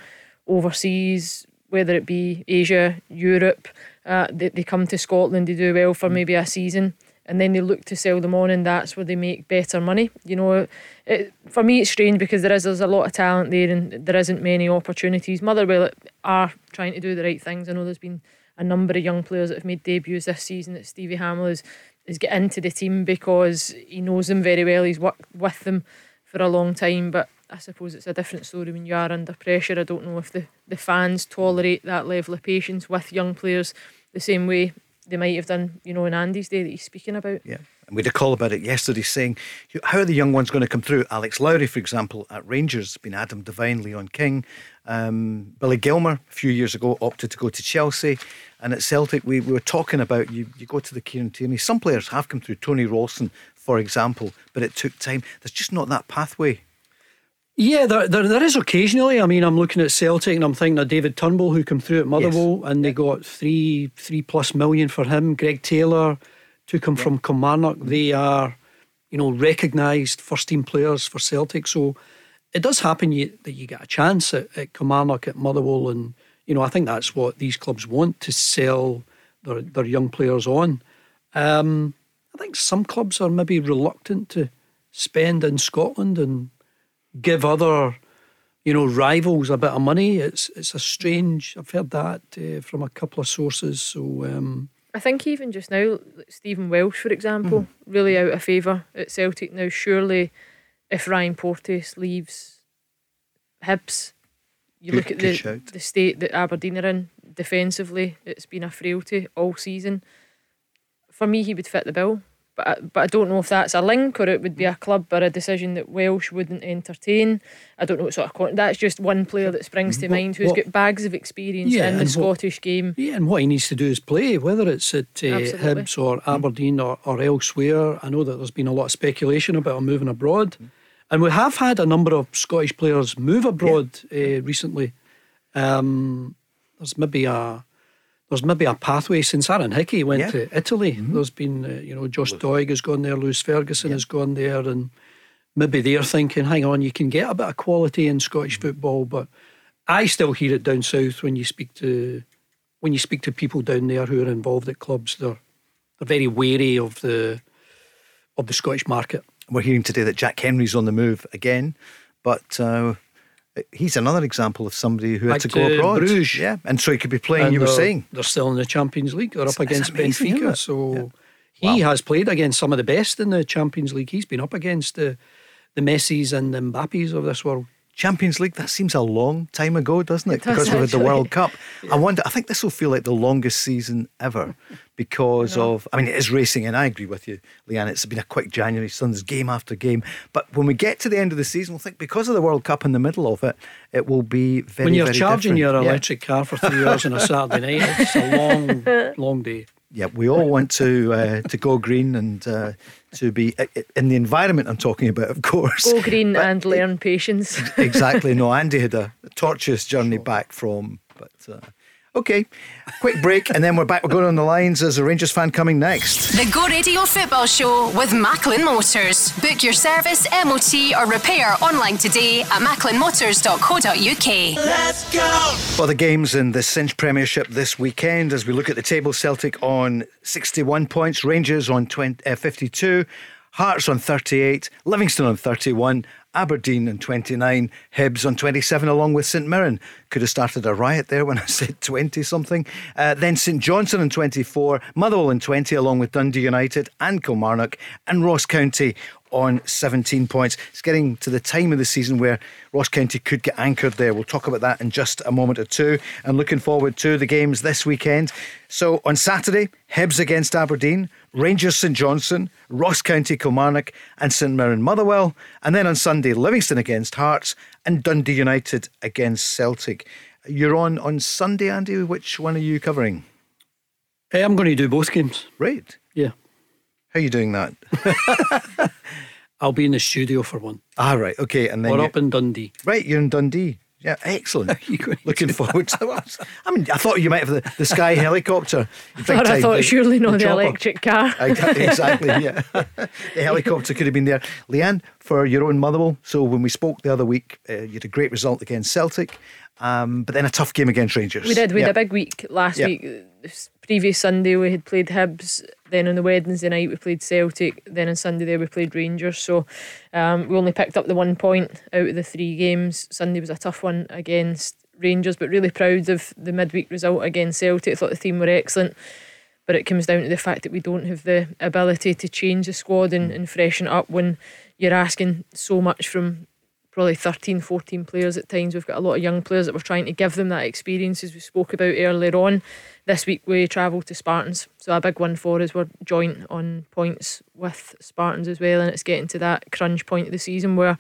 overseas, whether it be Asia, Europe. Uh, they, they come to Scotland, they do well for maybe a season, and then they look to sell them on, and that's where they make better money. You know, it, for me, it's strange because there is there's a lot of talent there, and there isn't many opportunities. Motherwell are trying to do the right things. I know there's been a number of young players that have made debuts this season that Stevie Hammell is, is get into the team because he knows them very well. He's worked with them for a long time, but I suppose it's a different story when you are under pressure. I don't know if the, the fans tolerate that level of patience with young players the same way they might have done, you know, in Andy's day that he's speaking about. Yeah. And we had a call about it yesterday saying, how are the young ones going to come through? Alex Lowry, for example, at Rangers, been Adam Devine, Leon King. Um, Billy Gilmour, a few years ago, opted to go to Chelsea. And at Celtic, we, we were talking about you, you go to the Kieran Tierney. Some players have come through, Tony Ralston, for example, but it took time. There's just not that pathway. Yeah, there, there, there is occasionally. I mean, I'm looking at Celtic and I'm thinking of David Turnbull who came through at Motherwell yes. and they got three three plus million for him. Greg Taylor took him yeah. from Kilmarnock. They are, you know, recognised first team players for Celtic. So it does happen you, that you get a chance at, at Kilmarnock, at Motherwell, and you know I think that's what these clubs want to sell their their young players on. Um, I think some clubs are maybe reluctant to spend in Scotland and give other you know, rivals a bit of money. It's it's a strange. I've heard that uh, from a couple of sources. So um, I think even just now, Stephen Welsh, for example, mm. really out of favour at Celtic now. Surely, if Ryan Porteous leaves Hibs, you good, look at the the state that Aberdeen are in defensively. It's been a frailty all season. For me, he would fit the bill but I, but I don't know if that's a link or it would be a club or a decision that Welsh wouldn't entertain. I don't know what sort of that's just one player that springs to what, mind who's what, got bags of experience yeah, in the Scottish what, game. Yeah, and what he needs to do is play, whether it's at uh, Hibs or Aberdeen or, or elsewhere. I know that there's been a lot of speculation about him moving abroad, and we have had a number of Scottish players move abroad yeah. uh, recently. Um, there's maybe a there's maybe a pathway since Aaron Hickey went yeah. to Italy. Mm-hmm. There's been, uh, you know, Josh Doig has gone there, Lewis Ferguson yeah. has gone there, and maybe they're thinking, hang on, you can get a bit of quality in Scottish mm-hmm. football, but I still hear it down south when you speak to when you speak to people down there who are involved at clubs. They're they're very wary of the of the Scottish market. We're hearing today that Jack Hendry's on the move again, but. Uh, He's another example of somebody who had to go uh, abroad. Bruges. Yeah, and so he could be playing. And you were uh, saying they're still in the Champions League. They're up against amazing, Benfica. So yeah. he wow. has played against some of the best in the Champions League. He's been up against the the Messis and the Mbappes of this world. Champions League, that seems a long time ago, doesn't it? it does because we had the World Cup. Yeah. I wonder, I think this will feel like the longest season ever because of, I mean, it is racing, and I agree with you, Leanne. It's been a quick January, Sun's game after game. But when we get to the end of the season, we'll think because of the World Cup in the middle of it, it will be very When you're very charging different. your electric car for three hours on a Saturday night, it's a long, long day yeah, we all want to uh, to go green and uh, to be in the environment I'm talking about, of course. Go green but and learn patience. exactly. No, Andy had a tortuous journey back from, but uh, Okay, quick break, and then we're back. We're going on the lines as a Rangers fan coming next. The Go Radio Football Show with Macklin Motors. Book your service, MOT, or repair online today at macklinmotors.co.uk. Let's go! Well, the games in the Cinch Premiership this weekend as we look at the table Celtic on 61 points, Rangers on 20, uh, 52. Hearts on 38, Livingston on 31, Aberdeen on 29, Hibs on 27, along with St Mirren. Could have started a riot there when I said 20 something. Uh, then St Johnstone on 24, Motherwell on 20, along with Dundee United and Kilmarnock, and Ross County on 17 points. It's getting to the time of the season where Ross County could get anchored there. We'll talk about that in just a moment or two. And looking forward to the games this weekend. So on Saturday, Hibs against Aberdeen, Rangers St Johnstone, Ross County Kilmarnock, and St Mirren Motherwell. And then on Sunday, Livingston against Hearts and Dundee United against Celtic. You're on on Sunday, Andy. Which one are you covering? Hey, I'm going to do both games. Right. Yeah. How are you doing that? I'll be in the studio for one. Ah, right. Okay. And then we're up in Dundee. Right. You're in Dundee. Yeah, excellent. Looking forward to that. I mean, I thought you might have the, the sky helicopter. I thought, I thought surely not the, the electric car. exactly, yeah. the helicopter could have been there. Leanne, for your own Motherwell. So when we spoke the other week, uh, you had a great result against Celtic, um, but then a tough game against Rangers. We did. We yep. had a big week last yep. week. previous Sunday we had played Hibs then on the Wednesday night we played Celtic. Then on Sunday there we played Rangers. So um, we only picked up the one point out of the three games. Sunday was a tough one against Rangers, but really proud of the midweek result against Celtic. I thought the team were excellent. But it comes down to the fact that we don't have the ability to change the squad and, and freshen it up when you're asking so much from probably 13, 14 players at times. We've got a lot of young players that we're trying to give them that experience as we spoke about earlier on. This week we travel to Spartans, so a big one for us. We're joint on points with Spartans as well, and it's getting to that crunch point of the season where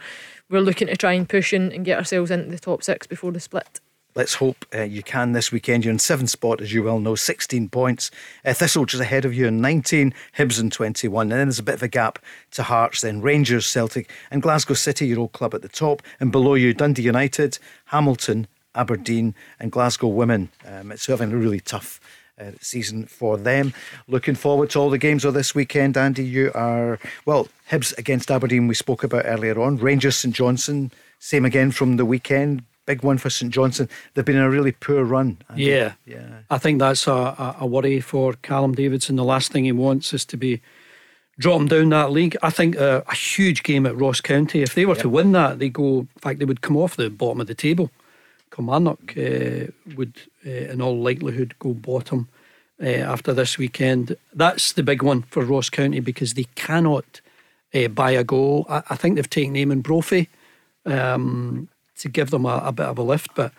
we're looking to try and push in and get ourselves into the top six before the split. Let's hope uh, you can this weekend. You're in seventh spot, as you well know, 16 points. Uh, Thistle just ahead of you in 19, Hibs in 21. And then there's a bit of a gap to Hearts, then Rangers, Celtic, and Glasgow City, your old club at the top. And below you, Dundee United, Hamilton, Aberdeen, and Glasgow Women. Um, it's having a really tough uh, season for them. Looking forward to all the games of this weekend, Andy. You are, well, Hibs against Aberdeen, we spoke about earlier on. Rangers St Johnstone, Same again from the weekend. Big one for St Johnstone. They've been in a really poor run. Andy. Yeah, yeah. I think that's a, a, worry for Callum Davidson. The last thing he wants is to be dropping down that league. I think a, a huge game at Ross County. If they were yep. to win that, they go. In fact, they would come off the bottom of the table. Kilmarnock uh, would, uh, in all likelihood, go bottom uh, after this weekend. That's the big one for Ross County because they cannot uh, buy a goal. I, I, think they've taken Eamonn Brophy um, to give them a, a, bit of a lift. But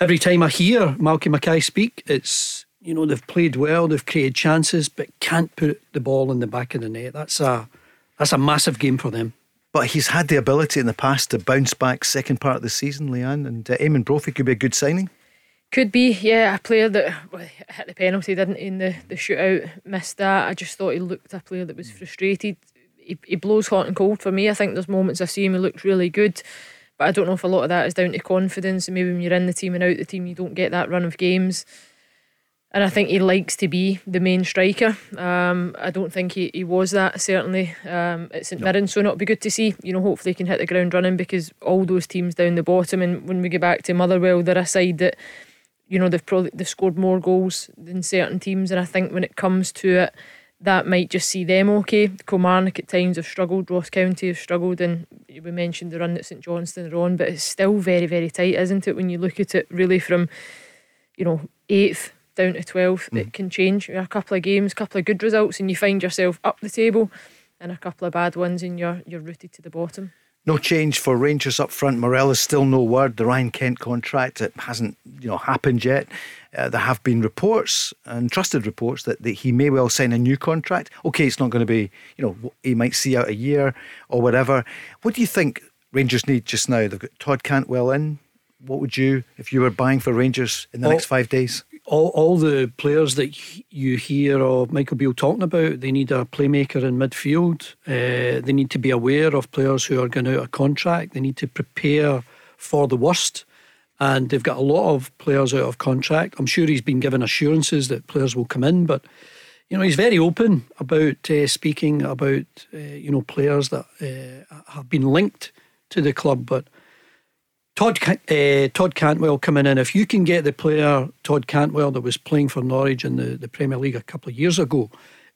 every time I hear Malky Mackay speak, it's you know they've played well, they've created chances, but can't put the ball in the back of the net. That's a that's a massive game for them. But he's had the ability in the past to bounce back second part of the season, Leanne, and uh, Eamonn Brophy could be a good signing. Could be, yeah. A player that well, hit the penalty, didn't in the, the shootout, missed that. I just thought he looked a player that was frustrated. He, he blows hot and cold for me. I think there's moments I see him, he looks really good. But I don't know if a lot of that is down to confidence. And maybe when you're in the team and out the team, you don't get that run of games and I think he likes to be the main striker. Um, I don't think he, he was that certainly um, at St Mirren, so it'll be good to see. You know, hopefully he can hit the ground running because all those teams down the bottom, and when we get back to Motherwell, they're a side that you know they've probably they've scored more goals than certain teams, and I think when it comes to it, that might just see them okay. Kilmarnock at times have struggled, Ross County have struggled, and we mentioned the run that St Johnstone are on, but it's still very very tight, isn't it? When you look at it, really from you know eighth down to 12th. Mm. It can change. A couple of games, a couple of good results, and you find yourself up the table, and a couple of bad ones, and you're, you're rooted to the bottom. No change for Rangers up front. Morelos still no word. The Ryan Kent contract it hasn't you know happened yet. Uh, there have been reports and trusted reports that, that he may well sign a new contract. Okay, it's not going to be you know he might see out a year or whatever. What do you think Rangers need just now? They've got Todd Cantwell in. What would you if you were buying for Rangers in the next five days? All, all the players that you hear of Michael Beale talking about, they need a playmaker in midfield. Uh, they need to be aware of players who are going out of contract. They need to prepare for the worst. And they've got a lot of players out of contract. I'm sure he's been given assurances that players will come in, but you know he's very open about uh, speaking about uh, you know players that uh, have been linked to the club, but Todd uh, Todd Cantwell coming in. If you can get the player Todd Cantwell that was playing for Norwich in the, the Premier League a couple of years ago,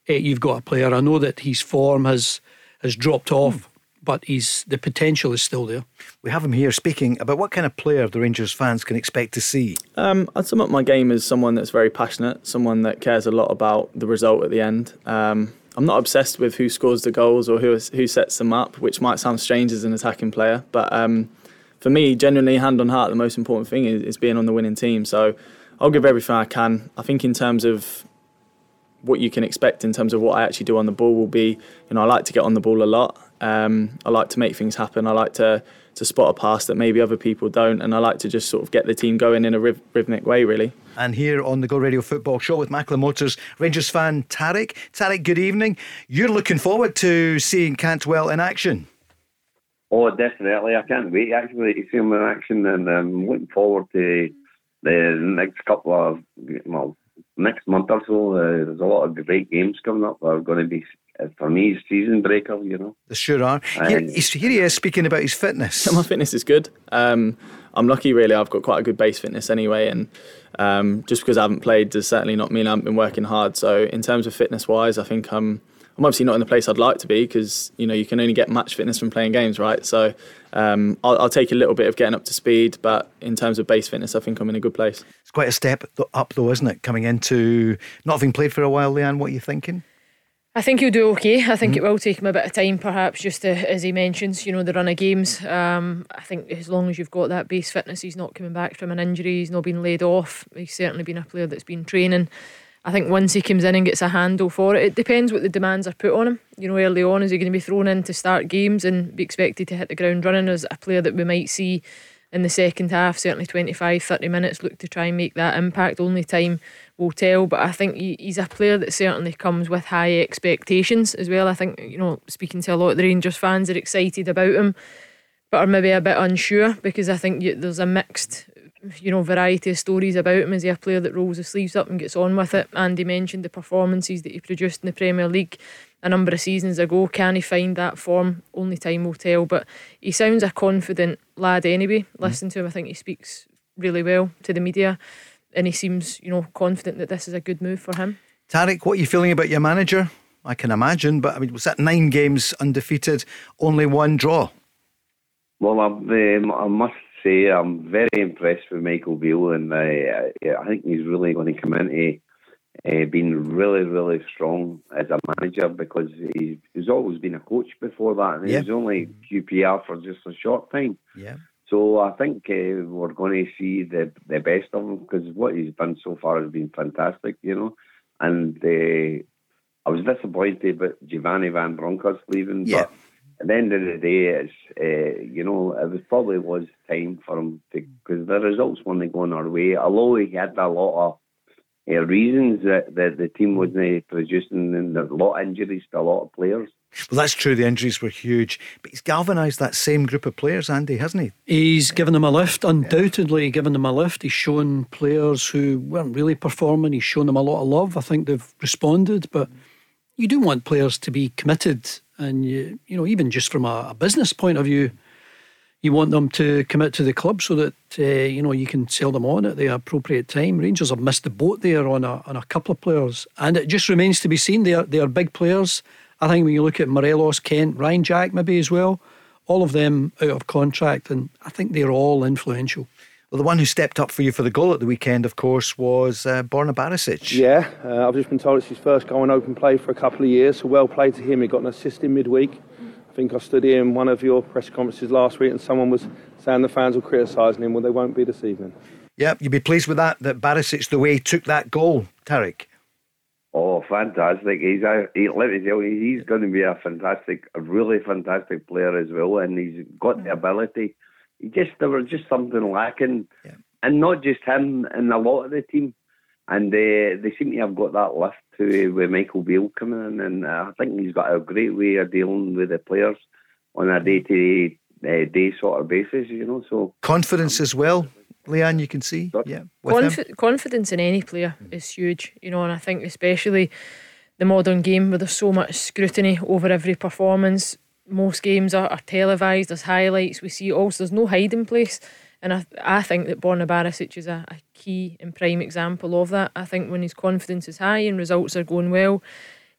uh, you've got a player. I know that his form has has dropped off, mm. but he's the potential is still there. We have him here speaking about what kind of player the Rangers fans can expect to see. Um, I'd sum up my game as someone that's very passionate, someone that cares a lot about the result at the end. Um, I'm not obsessed with who scores the goals or who who sets them up, which might sound strange as an attacking player, but. Um, for me, genuinely, hand on heart, the most important thing is, is being on the winning team. So I'll give everything I can. I think in terms of what you can expect in terms of what I actually do on the ball will be, you know, I like to get on the ball a lot. Um, I like to make things happen. I like to to spot a pass that maybe other people don't, and I like to just sort of get the team going in a rhythmic way, really. And here on the Go Radio Football Show with Macklin Motors Rangers fan Tarek. Tarek, good evening. You're looking forward to seeing Cantwell in action. Oh, definitely. I can't wait actually to see him in action and I'm um, looking forward to the next couple of, well, next month or so. Uh, there's a lot of great games coming up that are going to be, uh, for me, season breaker, you know. They sure are. Here, here, he is speaking about his fitness. My fitness is good. Um, I'm lucky, really. I've got quite a good base fitness anyway. And um, just because I haven't played does certainly not mean I haven't been working hard. So, in terms of fitness wise, I think I'm I'm obviously not in the place I'd like to be because you know you can only get match fitness from playing games, right? So um, I'll, I'll, take a little bit of getting up to speed, but in terms of base fitness, I think I'm in a good place. It's quite a step up, though, isn't it? Coming into not having played for a while, Leanne. What are you thinking? I think he'll do okay. I think mm. it will take him a bit of time, perhaps, just to, as he mentions, you know, the run of games. Um, I think as long as you've got that base fitness, he's not coming back from an injury, he's not been laid off. He's certainly been a player that's been training. I think once he comes in and gets a handle for it, it depends what the demands are put on him. You know, early on, is he going to be thrown in to start games and be expected to hit the ground running as a player that we might see in the second half, certainly 25, 30 minutes, look to try and make that impact. Only time will tell. But I think he's a player that certainly comes with high expectations as well. I think, you know, speaking to a lot of the Rangers fans, are excited about him, but are maybe a bit unsure because I think there's a mixed you know, variety of stories about him. Is he a player that rolls his sleeves up and gets on with it? Andy mentioned the performances that he produced in the Premier League a number of seasons ago. Can he find that form? Only time will tell. But he sounds a confident lad anyway. Mm. Listen to him, I think he speaks really well to the media, and he seems, you know, confident that this is a good move for him. Tarek, what are you feeling about your manager? I can imagine, but I mean, was that nine games undefeated, only one draw? Well, um, I must say I'm very impressed with Michael Beale, and I, I think he's really going to come into uh, being really, really strong as a manager because he, he's always been a coach before that, and yeah. he was only QPR for just a short time. Yeah. So I think uh, we're going to see the the best of him because what he's done so far has been fantastic, you know. And uh, I was disappointed but Giovanni Van Bronckhorst leaving, yeah. but at the end of the day, it's uh, you know it was probably was time for him to because the results weren't going our way. Although he had a lot of uh, reasons that, that the team wasn't producing, and a lot of injuries to a lot of players. Well, that's true. The injuries were huge, but he's galvanised that same group of players, Andy, hasn't he? He's given them a lift, undoubtedly yeah. given them a lift. He's shown players who weren't really performing. He's shown them a lot of love. I think they've responded, but you do want players to be committed, and you, you know, even just from a, a business point of view, you want them to commit to the club so that uh, you know you can sell them on at the appropriate time. Rangers have missed the boat there on a on a couple of players, and it just remains to be seen. They are they are big players. I think when you look at Morelos, Kent, Ryan Jack, maybe as well, all of them out of contract, and I think they're all influential. Well, the one who stepped up for you for the goal at the weekend, of course, was uh, Borna Barisic. Yeah, uh, I've just been told it's his first goal in open play for a couple of years, so well played to him. He got an assist in midweek. I think I stood here in one of your press conferences last week and someone was saying the fans were criticising him. Well, they won't be this evening. Yeah, you'd be pleased with that, that Barisic, the way he took that goal, Tarek. Oh, fantastic! He's a, he, let me tell you, he's going to be a fantastic, a really fantastic player as well, and he's got the ability. He just there was just something lacking, yeah. and not just him, and a lot of the team, and uh, they seem to have got that lift to with Michael Beale coming in, and uh, I think he's got a great way of dealing with the players on a day to day day sort of basis, you know. So confidence as well. Leanne, you can see. Yeah. Conf- confidence in any player is huge, you know, and I think especially the modern game where there's so much scrutiny over every performance. Most games are, are televised, there's highlights, we see also there's no hiding place. And I, I think that Borna Barisic is a, a key and prime example of that. I think when his confidence is high and results are going well,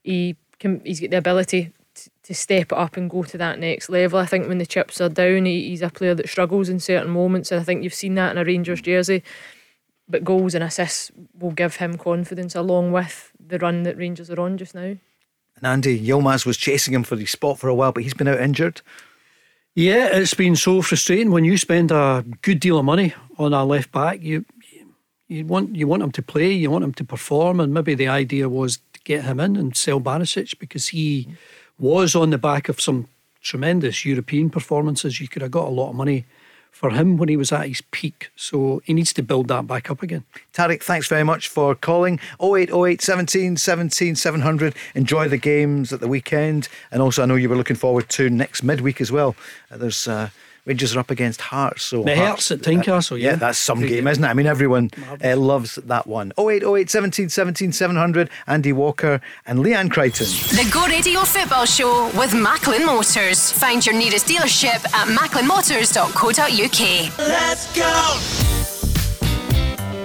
he can, he's got the ability to step it up and go to that next level. I think when the chips are down, he, he's a player that struggles in certain moments, and I think you've seen that in a Rangers jersey. But goals and assists will give him confidence along with the run that Rangers are on just now. And Andy Yilmaz was chasing him for the spot for a while, but he's been out injured. Yeah, it's been so frustrating when you spend a good deal of money on a left back. You you want you want him to play, you want him to perform, and maybe the idea was to get him in and sell Barisic because he. Was on the back of some tremendous European performances. You could have got a lot of money for him when he was at his peak. So he needs to build that back up again. Tarek, thanks very much for calling. 0808 17 17 700. Enjoy the games at the weekend. And also, I know you were looking forward to next midweek as well. Uh, there's. Uh, Rangers are up against Hearts. So the Hearts, at Tynecastle, yeah. yeah. that's some game, isn't it? I mean, everyone uh, loves that one. 0808 17 17 700, Andy Walker and Leanne Crichton. The Go Radio Football Show with Macklin Motors. Find your nearest dealership at macklinmotors.co.uk. Let's go!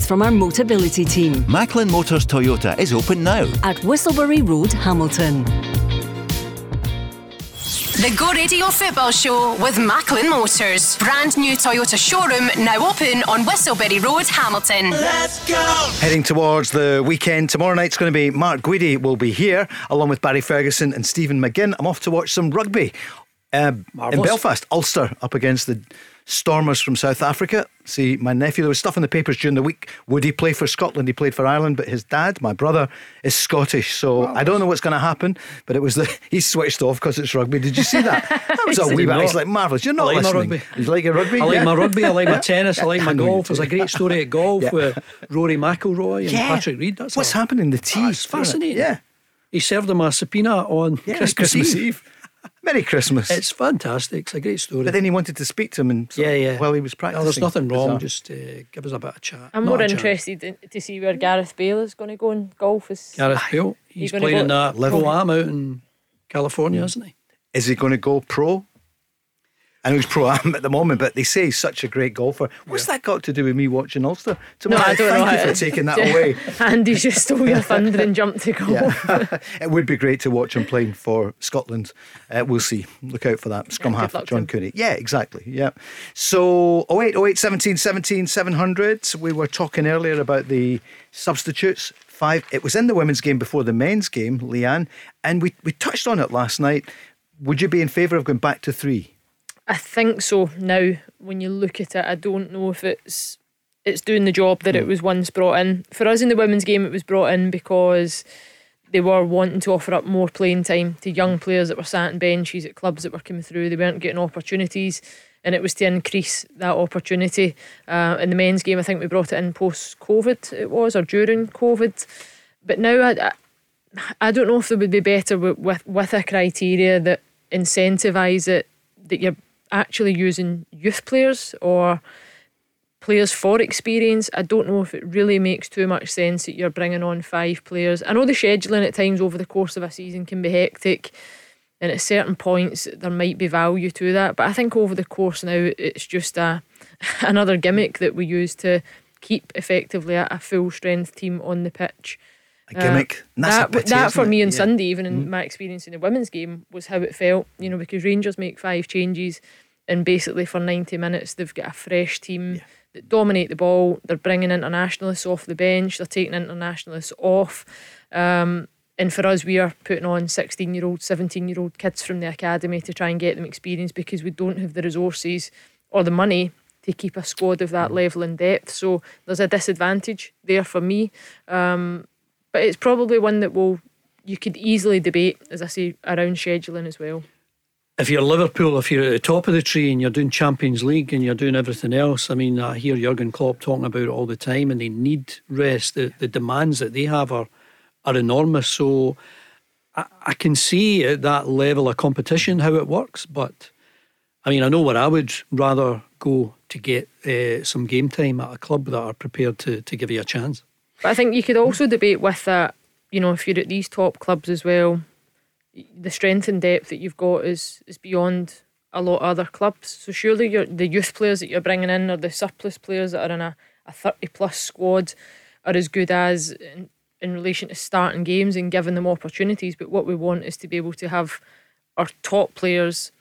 from our Motability team. Macklin Motors Toyota is open now at Whistleberry Road, Hamilton. The Go Radio Football Show with Macklin Motors. Brand new Toyota showroom now open on Whistleberry Road, Hamilton. Let's go! Heading towards the weekend. Tomorrow night's going to be Mark Guidi will be here along with Barry Ferguson and Stephen McGinn. I'm off to watch some rugby uh, in Belfast. Ulster up against the Stormers from South Africa. See, my nephew, there was stuff in the papers during the week. Would he play for Scotland? He played for Ireland, but his dad, my brother, is Scottish. So I don't know what's going to happen, but it was the he switched off because it's rugby. Did you see that? That was a wee bit. He's like, marvellous. You're not I like my rugby. You like your rugby? I like Yeah. my rugby, I like my tennis, I like my I know you golf. There's a great story at golf Yeah. with Rory McIlroy and Yeah. Patrick Reed. That's What's a- happening? The tea. Oh, it's fascinating. Yeah. He served him a subpoena on Yeah, Christmas, Eve. Merry Christmas. It's fantastic. It's a great story. but then he wanted to speak to him and yeah, yeah. while he was No, practicing. there's nothing wrong. Bizarre. Just uh, give us a bit of chat. I'm Not more interested in, to see where Gareth Bale is going to go in golf. Is Gareth Bale. He's gonna playing go in that level? Pro Am out in California, isn't he? Is he going to go pro? I know he's pro am at the moment, but they say he's such a great golfer. What's that got to do with me watching Ulster? No, I don't know. Thank you for taking that away. Andy's just stole your thunder and jumped to golf. Yeah. it would be great to watch him playing for Scotland. Uh, we'll see. Look out for that. Scrum Yeah, half John. Cooney. Yeah, exactly. Yeah. So 08, 08, 17, 17, 700. We were talking earlier about the substitutes. Five. It was in the women's game before the men's game, Leanne, and we, we touched on it last night. Would you be in favour of going back to three? I think so now. When you look at it, I don't know if it's it's doing the job that it was once brought in. For us in the women's game, it was brought in because they were wanting to offer up more playing time to young players that were sat in benches at clubs that were coming through. They weren't getting opportunities, and it was to increase that opportunity. Uh, in the men's game, I think we brought it in post COVID, it was, or during COVID. But now I, I, I don't know if it would be better with, with, with a criteria that incentivise it, that you're actually using youth players or players for experience. I don't know if it really makes too much sense that you're bringing on five players. I know the scheduling at times over the course of a season can be hectic, and at certain points there might be value to that. But I think over the course now, it's just a another gimmick that we use to keep effectively a, a full strength team on the pitch. A gimmick. Uh, a that, pity, that for it? me on Yeah. Sunday, even in mm-hmm. my experience in the women's game, was how it felt. You know, because Rangers make five changes, and basically for ninety minutes they've got a fresh team that dominate the ball. They're bringing internationalists off the bench. They're taking internationalists off. Um, and for us, we are putting on 16 year old, 17 year old kids from the academy to try and get them experience because we don't have the resources or the money to keep a squad of that level in depth. So there's a disadvantage there for me. Um, but it's probably one that will you could easily debate, as I say, around scheduling as well. If you're Liverpool, if you're at the top of the tree and you're doing Champions League and you're doing everything else, I mean, I hear Jurgen Klopp talking about it all the time, and they need rest. The the demands that they have are are enormous. So I, I can see at that level of competition how it works, but I mean, I know where I would rather go to get uh, some game time at a club that are prepared to to give you a chance. But I think you could also debate with that, you know, if you're at these top clubs as well, the strength and depth that you've got is is beyond a lot of other clubs. So surely you're, the youth players that you're bringing in or the surplus players that are in a, a 30 plus squad are as good as in, in relation to starting games and giving them opportunities. But what we want is to be able to have our top players,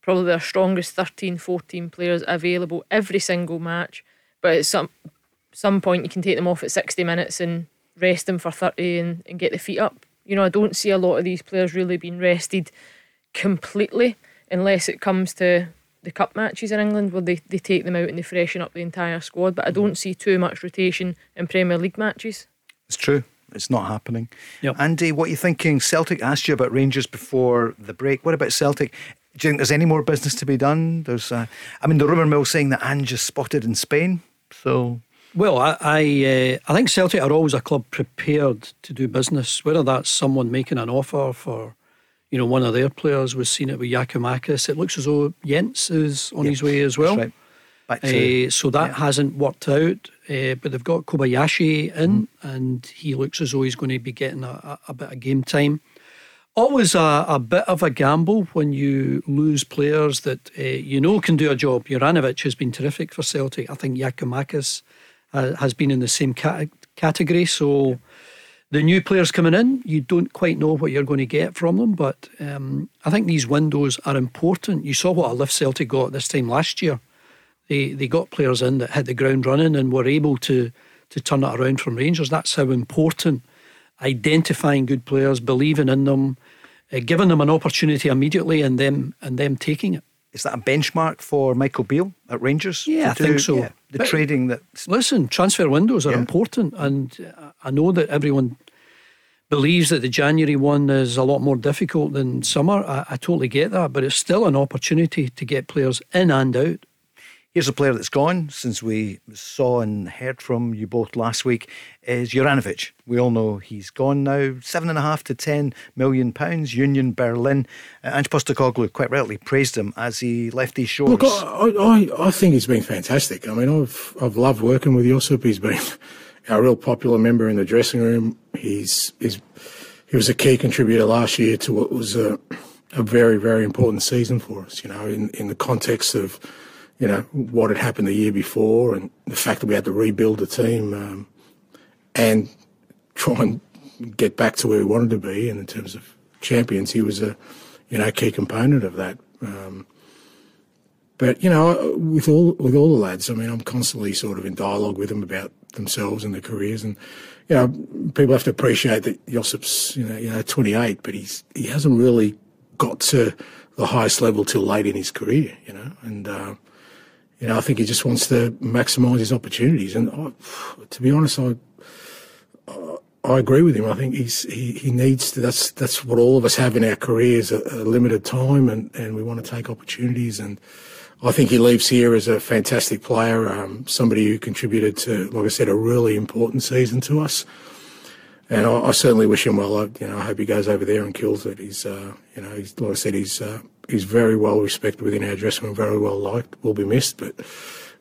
probably our strongest 13, 14 players available every single match. But at some some point you can take them off at 60 minutes and rest them for 30 and, and get the feet up. You know, I don't see a lot of these players really being rested completely unless it comes to the cup matches in England where they, they take them out and they freshen up the entire squad. But I don't see too much rotation in Premier League matches. It's true. It's not happening. Yep. Andy, what are you thinking? Celtic asked you about Rangers before the break. What about Celtic? Do you think there's any more business to be done? There's, uh, I mean, the rumour mill saying that Ange is spotted in Spain. So Well, I I, uh, I think Celtic are always a club prepared to do business, whether that's someone making an offer for, you know, one of their players. We've seen it with Giakoumakis. It looks as though Jenz is on his way as well. right. To Uh, so that hasn't worked out, uh, but they've got Kobayashi in, and he looks as though he's going to be getting a, a, a bit of game time. Always a, a bit of a gamble when you lose players that uh, you know can do a job. Juranovic has been terrific for Celtic. I think Giakoumakis uh, has been in the same cat- category. So the new players coming in, you don't quite know what you're going to get from them. But um, I think these windows are important. You saw what a lift Celtic got this time last year. They they got players in that hit the ground running and were able to to turn it around from Rangers. That's how important identifying good players, believing in them, uh, giving them an opportunity immediately, and them and them taking it. Is that a benchmark for Michael Beale at Rangers? Yeah, I do, think so. Yeah, the but trading that. Listen, transfer windows are yeah. important, and I know that everyone believes that the January one is a lot more difficult than summer. I, I totally get that, but it's still an opportunity to get players in and out Here's a player that's gone since we saw and heard from you both last week is Juranovic. We all know he's gone now, seven and a half to ten million pounds. Union Berlin. Uh, Ange quite rightly praised him as he left these shores. Look, I, I, I think he's been fantastic. I mean, I've I've loved working with Josip. He's been a real popular member in the dressing room. He's, he's he was a key contributor last year to what was a, a very very important season for us. You know, in in the context of you know, what had happened the year before and the fact that we had to rebuild the team um, and try and get back to where we wanted to be. And in terms of champions, he was a, you know, key component of that. Um, but you know, with all with all the lads, I mean, I'm constantly sort of in dialogue with them about themselves and their careers, and you know, people have to appreciate that Josip's you know, you know, 28, but he's he hasn't really got to the highest level till late in his career, you know, and. Uh, you know, I think he just wants to maximise his opportunities. And I, to be honest, I I agree with him. I think he's he, he needs to. That's that's what all of us have in our careers a, a limited time, and, and we want to take opportunities. And I think he leaves here as a fantastic player, um, somebody who contributed to, like I said, a really important season to us. And I, I certainly wish him well. I, you know, I hope he goes over there and kills it. He's, uh, you know, he's, like I said, he's uh, he's very well respected within our dressing room, very well liked, will be missed. But,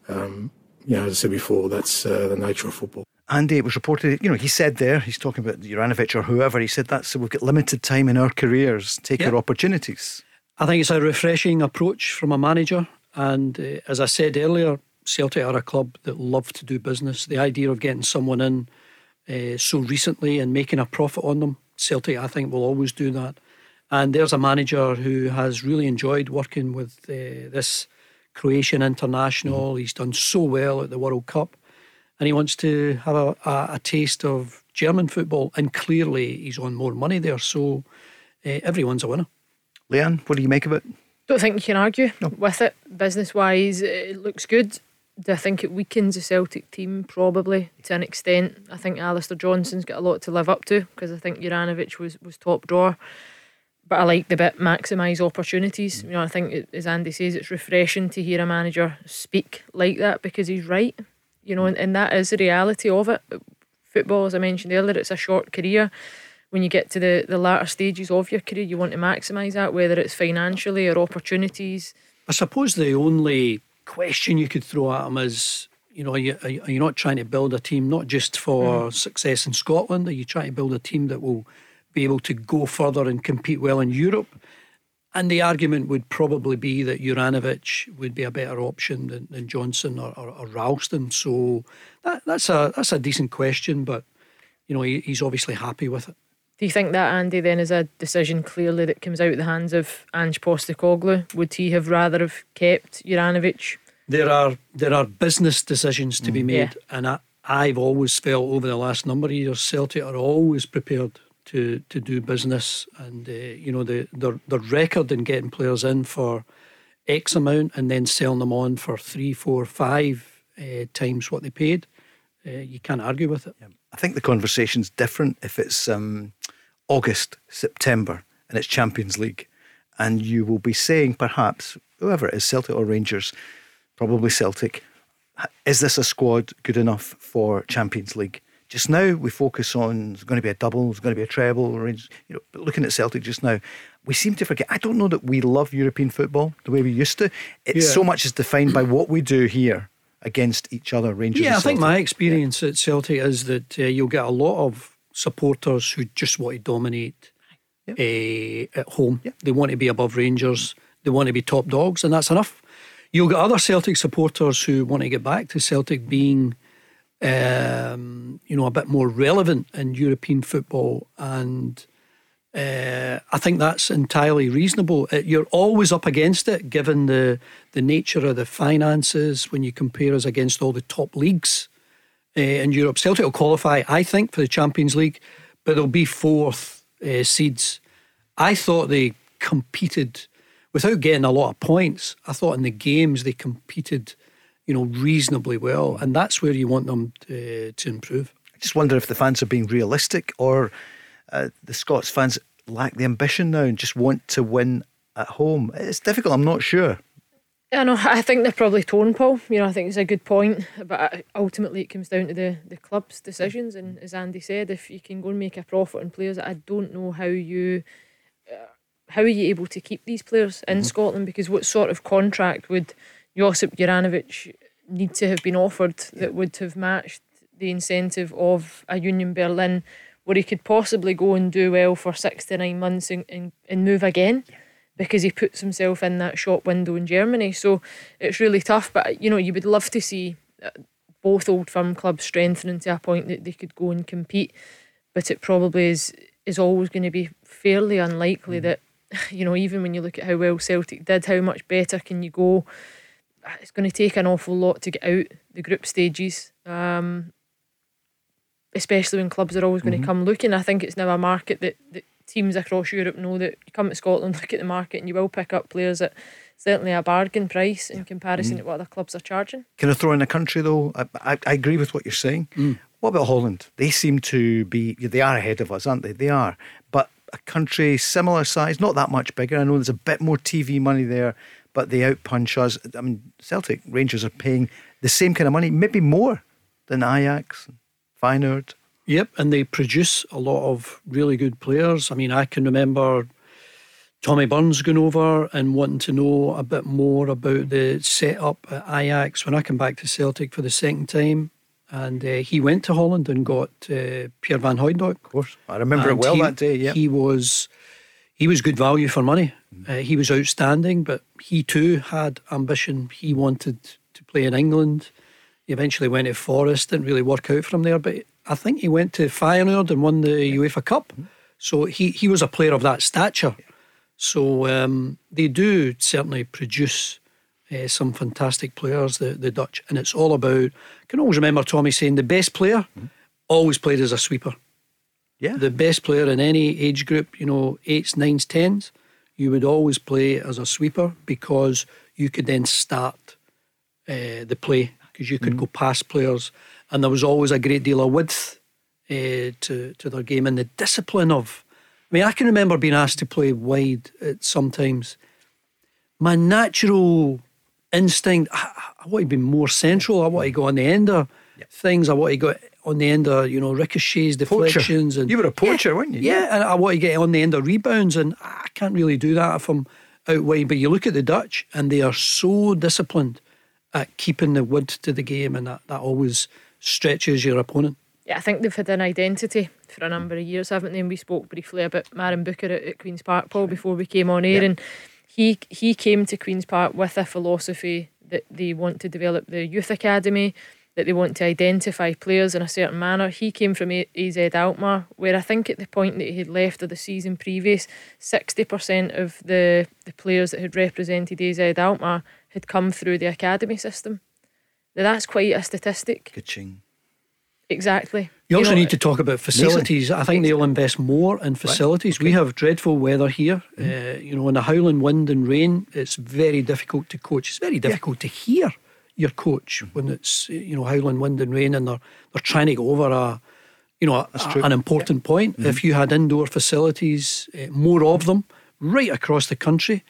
um, you know, as I said before, that's uh, the nature of football. Andy, it was reported, you know, he said there, he's talking about Juranovic or whoever, he said that so we've got limited time in our careers, take yep. our opportunities. I think it's a refreshing approach from a manager. And uh, as I said earlier, Celtic are a club that love to do business. The idea of getting someone in uh, so recently and making a profit on them, Celtic, I think, will always do that. And there's a manager who has really enjoyed working with uh, this Croatian international. Mm. He's done so well at the World Cup. And he wants to have a, a, a taste of German football. And clearly, he's on more money there. So uh, everyone's a winner. Leanne, what do you make of it? Don't think you can argue no. with it. Business wise, it looks good. Do I think it weakens the Celtic team? Probably to an extent. I think Alistair Johnston's got a lot to live up to because I think Juranovic was, was top drawer but I like the bit maximise opportunities. You know, I think as Andy says, it's refreshing to hear a manager speak like that because he's right. You know, and, and that is the reality of it. Football, as I mentioned earlier, it's a short career. When you get to the, the latter stages of your career, you want to maximise that, whether it's financially or opportunities. I suppose the only question you could throw at him is, you know, are you, are you not trying to build a team not just for mm. success in Scotland? Are you trying to build a team that will be able to go further and compete well in Europe. And the argument would probably be that Juranovic would be a better option than, than Johnston or, or, or Ralston. So that, that's a that's a decent question, but you know he, he's obviously happy with it. Do you think that Andy then is a decision clearly that comes out of the hands of Ange Postecoglou? Would he have rather have kept Juranovic? There are there are business decisions to mm. be made, yeah. and I, I've always felt over the last number of years Celtic are always prepared to to do business, and uh, you know the the the record in getting players in for X amount and then selling them on for three, four, five uh, times what they paid. Uh, you can't argue with it. Yeah. I think the conversation's different if it's um, August, September, and it's Champions League, and you will be saying perhaps whoever it is, Celtic or Rangers, probably Celtic. Is this a squad good enough for Champions League? Just now, we focus on there's going to be a double, there's going to be a treble. You know, but looking at Celtic just now, we seem to forget. I don't know that we love European football the way we used to. It's yeah. so much is defined by what we do here against each other. Rangers. Yeah, I think my experience yeah. at Celtic is that uh, you'll get a lot of supporters who just want to dominate yeah. uh, at home. They want to be above Rangers. They want to be top dogs, and that's enough. You'll get other Celtic supporters who want to get back to Celtic being um, you know, a bit more relevant in European football. And uh, I think that's entirely reasonable. Uh, you're always up against it, given the the nature of the finances when you compare us against all the top leagues uh, in Europe. Celtic will qualify, I think, for the Champions League, but they'll be fourth uh, seeds. I thought they competed without getting a lot of points, I thought in the games they competed, you know, reasonably well, and that's where you want them to, to improve. I just wonder if the fans are being realistic or uh, the Scots fans lack the ambition now and just want to win at home. It's difficult. I'm not sure. I know. I think they're probably torn, Paul. You know, I think it's a good point, but ultimately it comes down to the the club's decisions. And as Andy said, if you can go and make a profit on players, I don't know how you uh, how are you able to keep these players in mm-hmm. Scotland? Because what sort of contract would Josip Juranovic need to have been offered that would have matched the incentive of a Union Berlin, where he could possibly go and do well for six to nine months and, and, and move again? Yeah because he puts himself in that shop window in Germany. So it's really tough. But you know, you would love to see uh, both old firm clubs strengthening to a point that they could go and compete. But it probably is is always going to be fairly unlikely mm. that you know even when you look at how well Celtic did, how much better can you go? It's going to take an awful lot to get out the group stages. Um, especially when clubs are always going mm-hmm. to come looking. I think it's now a market that, that teams across Europe know that you come to Scotland, look at the market, and you will pick up players at certainly a bargain price in comparison mm. to what other clubs are charging. Can I throw in a country though? I, I, I agree with what you're saying. Mm. What about Holland? They seem to be, they are ahead of us, aren't they? They are. But a country similar size, not that much bigger. I know there's a bit more TV money there, but they outpunch us. I mean, Celtic Rangers are paying the same kind of money, maybe more than Ajax, Feyenoord. Yep, and they produce a lot of really good players. I mean, I can remember Tommy Burns going over and wanting to know a bit more about the setup at Ajax when I came back to Celtic for the second time. And uh, he went to Holland and got uh, Pierre Van Hooijdonk. Of course, I remember and it well he, that day. Yeah, he was he was good value for money. Mm. Uh, he was outstanding, but he too had ambition. He wanted to play in England. He eventually went to Forest. Didn't really work out for him there, but I think he went to Feyenoord and won the UEFA Cup. So he, he was a player of that stature. So um, they do certainly produce uh, some fantastic players, the, the Dutch. And it's all about, I can always remember Tommy saying the best player always played as a sweeper. Yeah. The best player in any age group, you know, eights, nines, tens, you would always play as a sweeper because you could then start uh, the play because you could mm. go past players and there was always a great deal of width uh, to to their game and the discipline of. I mean, I can remember being asked to play wide at sometimes. My natural instinct, I, I, want to be more central. I want to go on the end of yep. things. I want to go on the end of you know ricochets, deflections, poacher. and you were a poacher, yeah, weren't you? Yeah, and I want to get on the end of rebounds, and I can't really do that if I'm out wide. But you look at the Dutch, and they are so disciplined at keeping the wood to the game, and that, that always stretches your opponent. Yeah, I think they've had an identity for a number of years, haven't they? And we spoke briefly about Marijn Beuker at, at Queen's Park, Paul, before we came on air, and he he came to Queen's Park with a philosophy that they want to develop the youth academy, that they want to identify players in a certain manner. He came from AZ Alkmaar, where I think at the point that he had left of the season previous, 60% of the, the players that had represented AZ Alkmaar had come through the academy system. Now that's quite a statistic. Ka-ching. Exactly. You, you also know, need to talk about facilities. I think they'll invest more in facilities. Right. Okay. We have dreadful weather here. Mm. Uh, you know, in the howling wind and rain, it's very difficult to coach. It's very difficult yeah. to hear your coach mm. when it's you know howling wind and rain, and they're they're trying to go over a you know a, an important yeah. point. Mm. If you had indoor facilities, uh, more of them right across the country,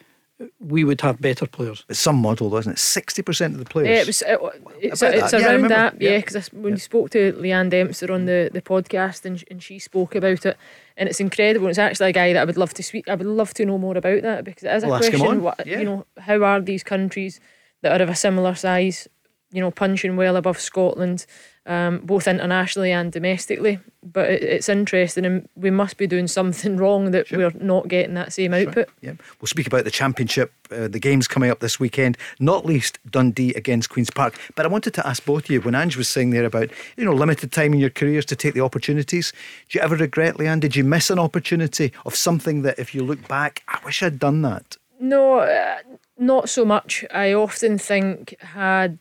we would have better players. It's some model, wasn't it? Sixty percent of the players. Yeah, it was. It, it's, it's that. around yeah, that. Yeah, because yeah. when yeah. you spoke to Leeann Dempster on the, the podcast, and and she spoke about it, and it's incredible. It's actually a guy that I would love to speak. I would love to know more about that because it is a we'll question. What, You know, how are these countries that are of a similar size, you know, punching well above Scotland? um, both internationally and domestically. But it, it's interesting, and we must be doing something wrong that sure. we're not getting that same output. Right. Yeah, we'll speak about the championship, uh, the games coming up this weekend, not least Dundee against Queens Park. But I wanted to ask both of you when Ange was saying there about you know limited time in your careers to take the opportunities. Do you ever regret, Leanne? Did you miss an opportunity of something that, if you look back, I wish I'd done that? No, uh, not so much. I often think had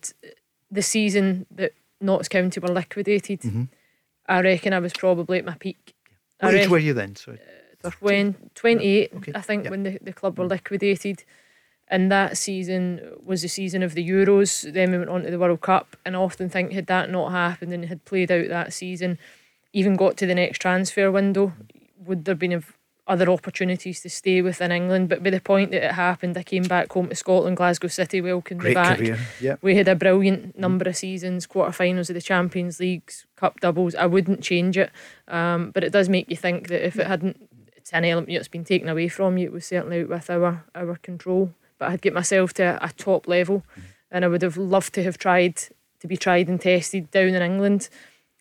the season that Notts County were liquidated, mm-hmm. I reckon I was probably at my peak. What age were you then? Sorry. Uh, when 28, okay. I think, yep. when the, the club were liquidated. And that season was the season of the Euros. Then we went on to the World Cup. And I often think, had that not happened and had played out that season, even got to the next transfer window, would there been other opportunities to stay within England? But by the point that it happened, I came back home to Scotland, Glasgow City, welcomed Great me back. career. Yep. We had a brilliant number of seasons, quarterfinals of the Champions Leagues, cup doubles. I wouldn't change it, um, but it does make you think that if it hadn't, it's an element that's been taken away from you. It was certainly out with our our control. But I'd get myself to a, a top level, and I would have loved to have tried to be tried and tested down in England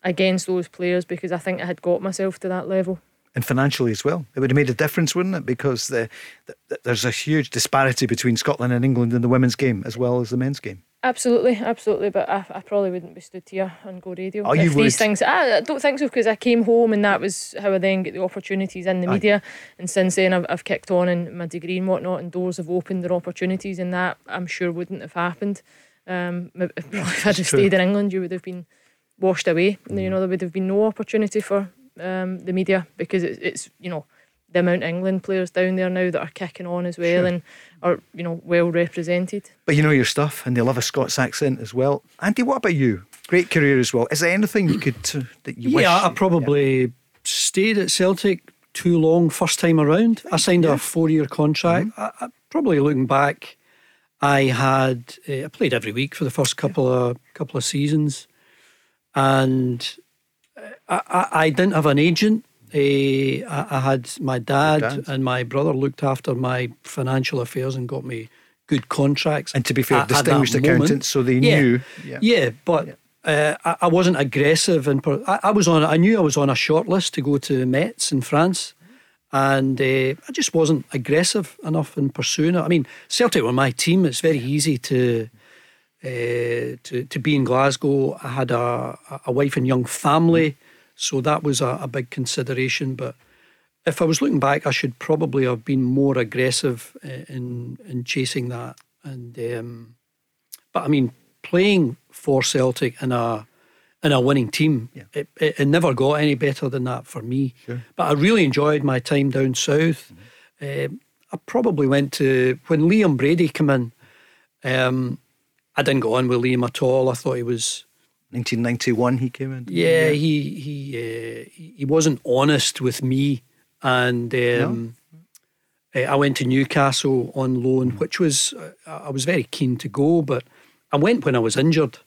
against those players because I think I had got myself to that level and financially as well. It would have made a difference, wouldn't it? Because the, the, there's a huge disparity between Scotland and England in the women's game as well as the men's game. Absolutely, absolutely. But I, I probably wouldn't be stood here on Go Radio. Oh, if you these things, I, I don't think so because I came home and that was how I then get the opportunities in the Aye. media. And since then, I've, I've kicked on in my degree and whatnot, and doors have opened. There are opportunities, and that I'm sure wouldn't have happened. Um, if if I'd have stayed in England, you would have been washed away. You know, there would have been no opportunity for um, the media because it's, it's you know the amount of England players down there now that are kicking on as well Sure. and are you know well represented. But you know your stuff, and they love a Scots accent as well. Andy, what about you? Great career as well. Is there anything you could uh, that you wish? yeah, I probably stayed at Celtic too long first time around. I signed a four year contract. I, I, probably looking back, I had uh, I played every week for the first couple of couple of seasons, and I, I, I didn't have an agent. Uh, I, I had my dad, dad. and my brother looked after my financial affairs and got me good contracts. And to be fair, at- at that distinguished moment. accountants, so they Yeah. knew. Yeah, but Uh, I, I wasn't aggressive, and per- I, I was on. I knew I was on a short list to go to Metz in France, and uh, I just wasn't aggressive enough in pursuing it. I mean, Celtic were my team. It's very easy to uh, to to be in Glasgow. I had a a wife and young family, so that was a, a big consideration. But if I was looking back, I should probably have been more aggressive uh, in in chasing that. And um, but I mean, playing for Celtic in a in a winning team, it, it, it never got any better than that for me. But I really enjoyed my time down south. Um, I probably went to when Liam Brady came in. Um, I didn't go on with Liam at all. I thought he was 1991 he came in. yeah, he he uh, he wasn't honest with me, and um, uh, I went to Newcastle on loan, which was uh, I was very keen to go, but I went when I was injured,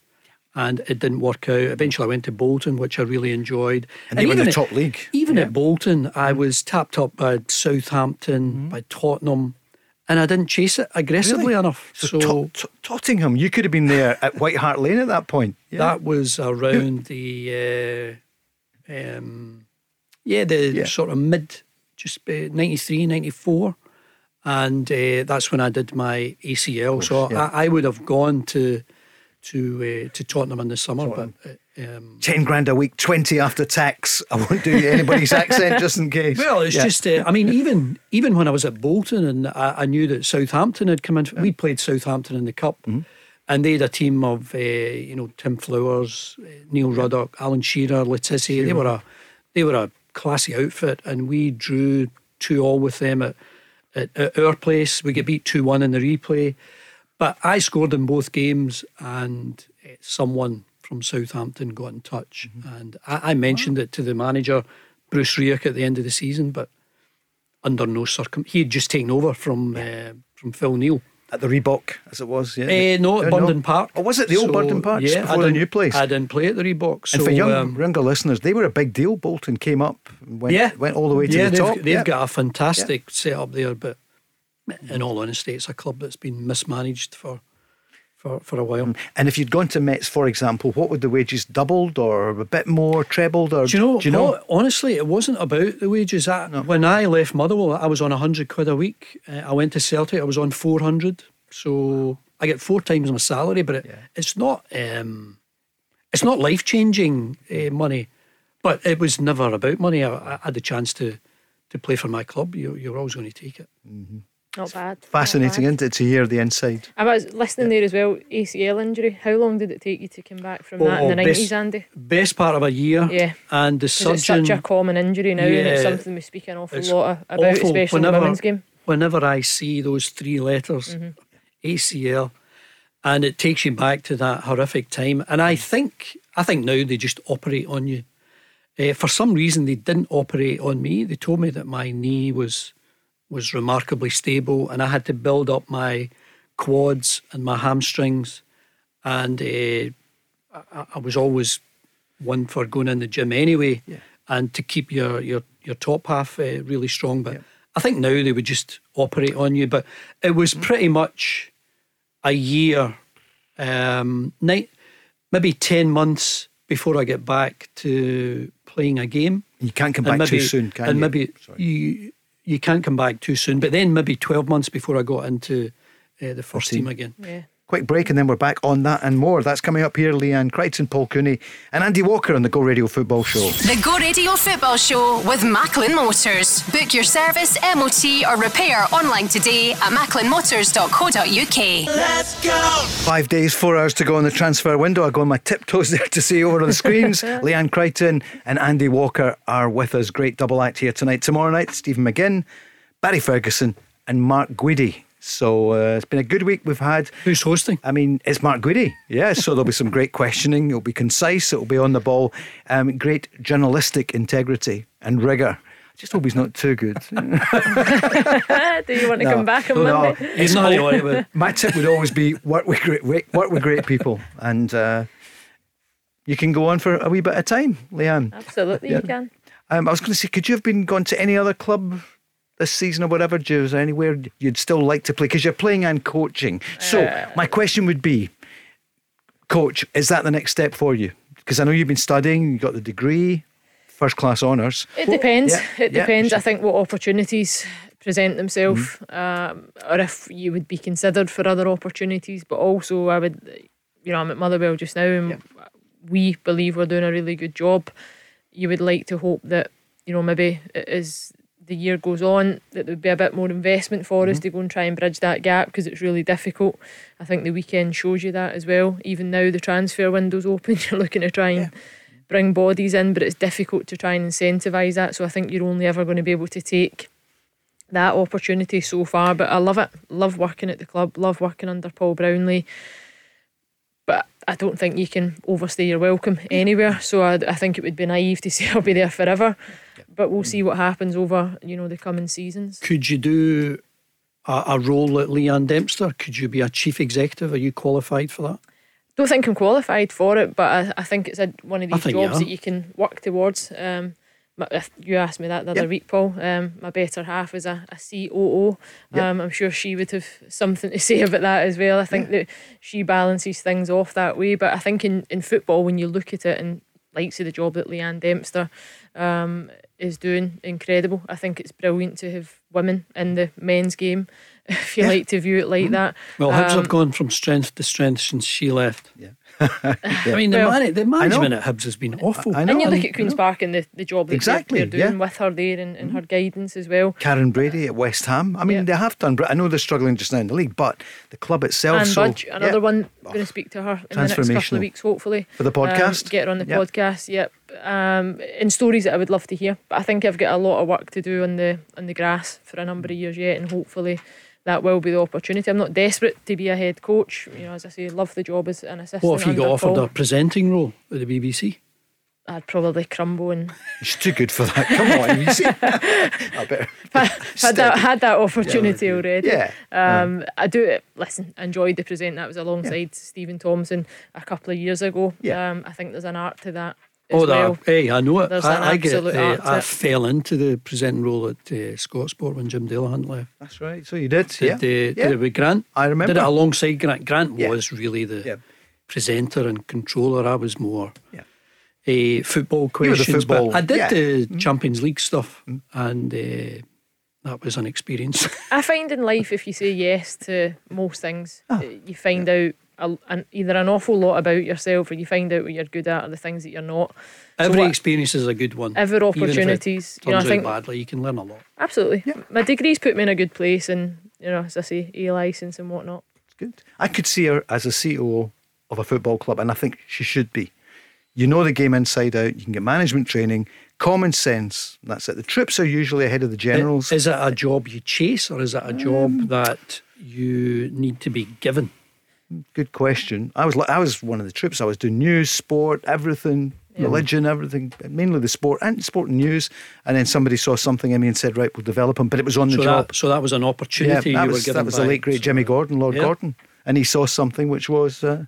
and it didn't work out. Eventually, I went to Bolton, which I really enjoyed, And they were in even the top league. Even at Bolton, I was tapped up by Southampton, Mm-hmm. by Tottenham, and I didn't chase it aggressively Really? enough. So, So, Tot- Tot- Tottenham, you could have been there at White Hart Lane at that point. Yeah. That was around the, uh, um, yeah, the Yeah. sort of mid, just uh, 93, 94. And uh, that's when I did my ACL. so yeah. I, I would have gone to to uh, to Tottenham in the summer, but uh, um, 10 grand a week, 20 after tax. I won't do anybody's accent just in case. Well, it's Yeah. just, uh, I mean, even even when I was at Bolton and I, I knew that Southampton had come in, we played Southampton in the Cup, Mm-hmm. and they had a team of, uh, you know, Tim Flowers, uh, Neil Ruddock, Alan Shearer, Le Tissier. They were a they were a classy outfit, and we drew two all with them at, at, at our place. We get beat two one in the replay, but I scored in both games, and uh, someone from Southampton got in touch, Mm-hmm. and I, I mentioned it to the manager, Bruce Rioch, at the end of the season, but under no circum, he had just taken over from uh, from Phil Neal. At the Reebok, as it was, yeah. Eh, no, at Uh, Burnden Park. Oh, was it the old So, Burnden Park? just Yeah, before the new place. I didn't play at the Reebok. So, and for young, um, younger listeners, they were a big deal. Bolton came up, and went, yeah, went all the way to yeah, the they've, top. They've yeah. got a fantastic setup there, but in all honesty, it's a club that's been mismanaged for for, for a while. And if you'd gone to Metz, for example, what would the wages doubled or a bit more, trebled? Or Do you know? Do you know? Paul, honestly, it wasn't about the wages. I, When I left Motherwell, I was on hundred quid a week. Uh, I went to Celtic. I was on four hundred. So I get four times my salary, but it, it's not. Um, it's not life changing uh, money, but it was never about money. I, I had the chance to to play for my club. You, you're always going to take it. Not bad. Fascinating, Not isn't it, to hear the inside? I was listening there as well. ACL injury. How long did it take you to come back from that in Oh, the nineties, Andy? Best part of a year. Yeah. And the 'Cause surgeon. it's such a common injury now, and it's something we speak an awful It's lot about, awful especially in the women's game. Whenever I see those three letters, Mm-hmm. ACL, and it takes you back to that horrific time. And I think I think now they just operate on you. Uh, for some reason, they didn't operate on me. They told me that my knee was was remarkably stable, and I had to build up my quads and my hamstrings, and uh, I, I, was always one for going in the gym anyway, yeah. and to keep your your your top half uh, really strong. But yeah. I think now they would just operate on you. But it was mm. pretty much a year, um, night, maybe ten months before I get back to playing a game. You can't come back maybe, too soon, can and you? maybe Sorry. you you can't come back too soon. But then maybe twelve months before I got into uh, the first team. team again. Yeah. Quick break and then we're back on that and more. That's coming up here. Leanne Crichton, Paul Cooney, and Andy Walker on the Go Radio Football Show. The Go Radio Football Show with Macklin Motors. Book your service, MOT, or repair online today at macklinmotors.co.uk. Let's go! Five days, four hours to go on the transfer window. I go on my tiptoes there to see over on the screens. Leanne Crichton and Andy Walker are with us. Great double act here tonight. Tomorrow night, Stephen McGinn, Barry Ferguson, and Mark Guidi so uh, it's been a good week we've had. Who's hosting? I mean, it's Mark Guidi. Yeah, so there'll be some great questioning. It'll be concise. It'll be on the ball. Um, great journalistic integrity and rigour. I just hope he's not too good. Do you want to no, come back on no, Monday? He's not. All, my tip would always be work with great work with great people, and uh, you can go on for a wee bit of time, Leanne. Absolutely, yeah. you can. Um, I was going to say, could you have been gone to any other club this season or whatever? Do you, is there anywhere you'd still like to play? Because you're playing and coaching. So, uh, my question would be, coach, is that the next step for you? Because I know you've been studying, you got the degree, first class honours. It depends. Yeah, it depends. Yeah, I think what opportunities present themselves, mm-hmm. um, or if you would be considered for other opportunities. But also, I would, you know, I'm at Motherwell just now, and yeah. we believe we're doing a really good job. You would like to hope that you know maybe it is the year goes on that there would be a bit more investment for mm-hmm. us to go and try and bridge that gap because it's really difficult. I think the weekend shows you that as well. Even now the transfer window's open, you're looking to try and yeah. bring bodies in, but it's difficult to try and incentivise that. So I think you're only ever going to be able to take that opportunity so far. But I love it. Love working at the club, love working under Paul Brownlie. But I don't think you can overstay your welcome anywhere. So I, I think it would be naive to say I'll be there forever but we'll see what happens over you know the coming seasons. Could you do a, a role at Leeann Dempster? Could you be a chief executive? Are you qualified for that? Don't think I'm qualified for it, but I, I think it's a, one of these jobs you that you can work towards. Um, you asked me that the other yep. week, Paul, um, my better half is a, a COO. Yep. Um, I'm sure she would have something to say about that as well. I think yeah. that she balances things off that way. But I think in, in football, when you look at it and like say the job that Leeann Dempster um, is doing incredible. I think it's brilliant to have women in the men's game, if you yeah. like to view it like mm-hmm. that. Well, Hibs um, have gone from strength to strength since she left. Yeah. yeah. I mean, the, well, man, the management at Hibs has been awful. I know. And you look at Queen's Park and the, the job that exactly, they're, they're doing yeah. with her there and, and her mm-hmm. guidance as well. Karren Brady at West Ham. I mean, yeah. they have done. I know they're struggling just now in the league, but the club itself. And so, Budge, another one. Going to speak to her in the next couple of weeks, hopefully for the podcast. Um, get her on the yep. podcast. Yep. Um, in stories that I would love to hear, but I think I've got a lot of work to do on the on the grass for a number of years yet, and hopefully that will be the opportunity. I'm not desperate to be a head coach. You know, as I say, love the job as an assistant. What if you got offered Paul. a presenting role at the BBC? I'd probably crumble and. He's too good for that. Come on, you see. I better. had that had that opportunity yeah, already. Yeah. Um, yeah. I do. Listen, enjoyed the present. That was alongside yeah. Stephen Thompson a couple of years ago. Yeah. Um, I think there's an art to that oh, well. hey, I know it. I, I get. Uh, I fell into the presenting role at uh, Scotsport when Jim Delahunt left. That's right. So you did. Did, yeah. Uh, yeah. did it with Grant. I remember. Did it alongside Grant. Grant yeah. was really the yeah. presenter and controller. I was more. Yeah. Uh, football questions, football, but I did the mm. Champions League stuff, mm. and uh, that was an experience. I find in life, if you say yes to most things, oh. you find out a, an, either an awful lot about yourself or you find out what you're good at or the things that you're not. Every so experience is a good one. Every opportunities. you know, I think badly, you can learn a lot. Absolutely. Yeah. My degrees put me in a good place and, you know, as I say, A license and whatnot. It's good. I could see her as a CEO of a football club and I think she should be. You know the game inside out, you can get management training, common sense. That's it. The trips are usually ahead of the generals. Is it a job you chase or is it a job um, that you need to be given? Good question. I was I was one of the troops. I was doing news, sport, everything, yeah. religion, everything, mainly the sport and sport and news. And then somebody saw something in me and said, "Right, we'll develop him." But it was on the so job. That, so that was an opportunity yeah, that you was, were given. That was the late great Jimmy Gordon, Lord yeah. Gordon, and he saw something which was. Uh,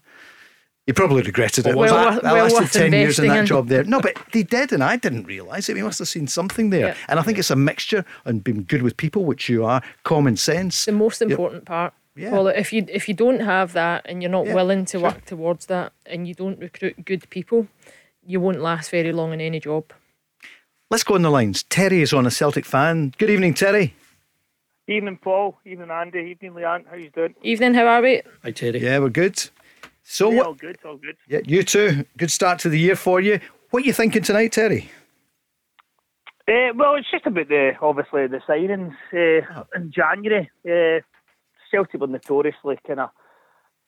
he probably regretted it. Well, well, I, I lasted well 10 years in that in. job there. No, but he did, and I didn't realise it. He must have seen something there. Yeah. And I think it's a mixture and being good with people, which you are, common sense. The most important yep. part. Yeah. Well, if you if you don't have that and you're not yeah, willing to sure. work towards that and you don't recruit good people, you won't last very long in any job. Let's go on the lines. Terry is on a Celtic fan. Good evening, Terry. Evening, Paul. Evening, Andy. Evening, Leanne. How you doing? Evening. How are we? Hi, Terry. Yeah, we're good. So yeah, what? All good. All good. Yeah, you too. Good start to the year for you. What are you thinking tonight, Terry? Uh, well, it's just about the obviously the signings uh, in January. Uh, Celtic were notoriously kind of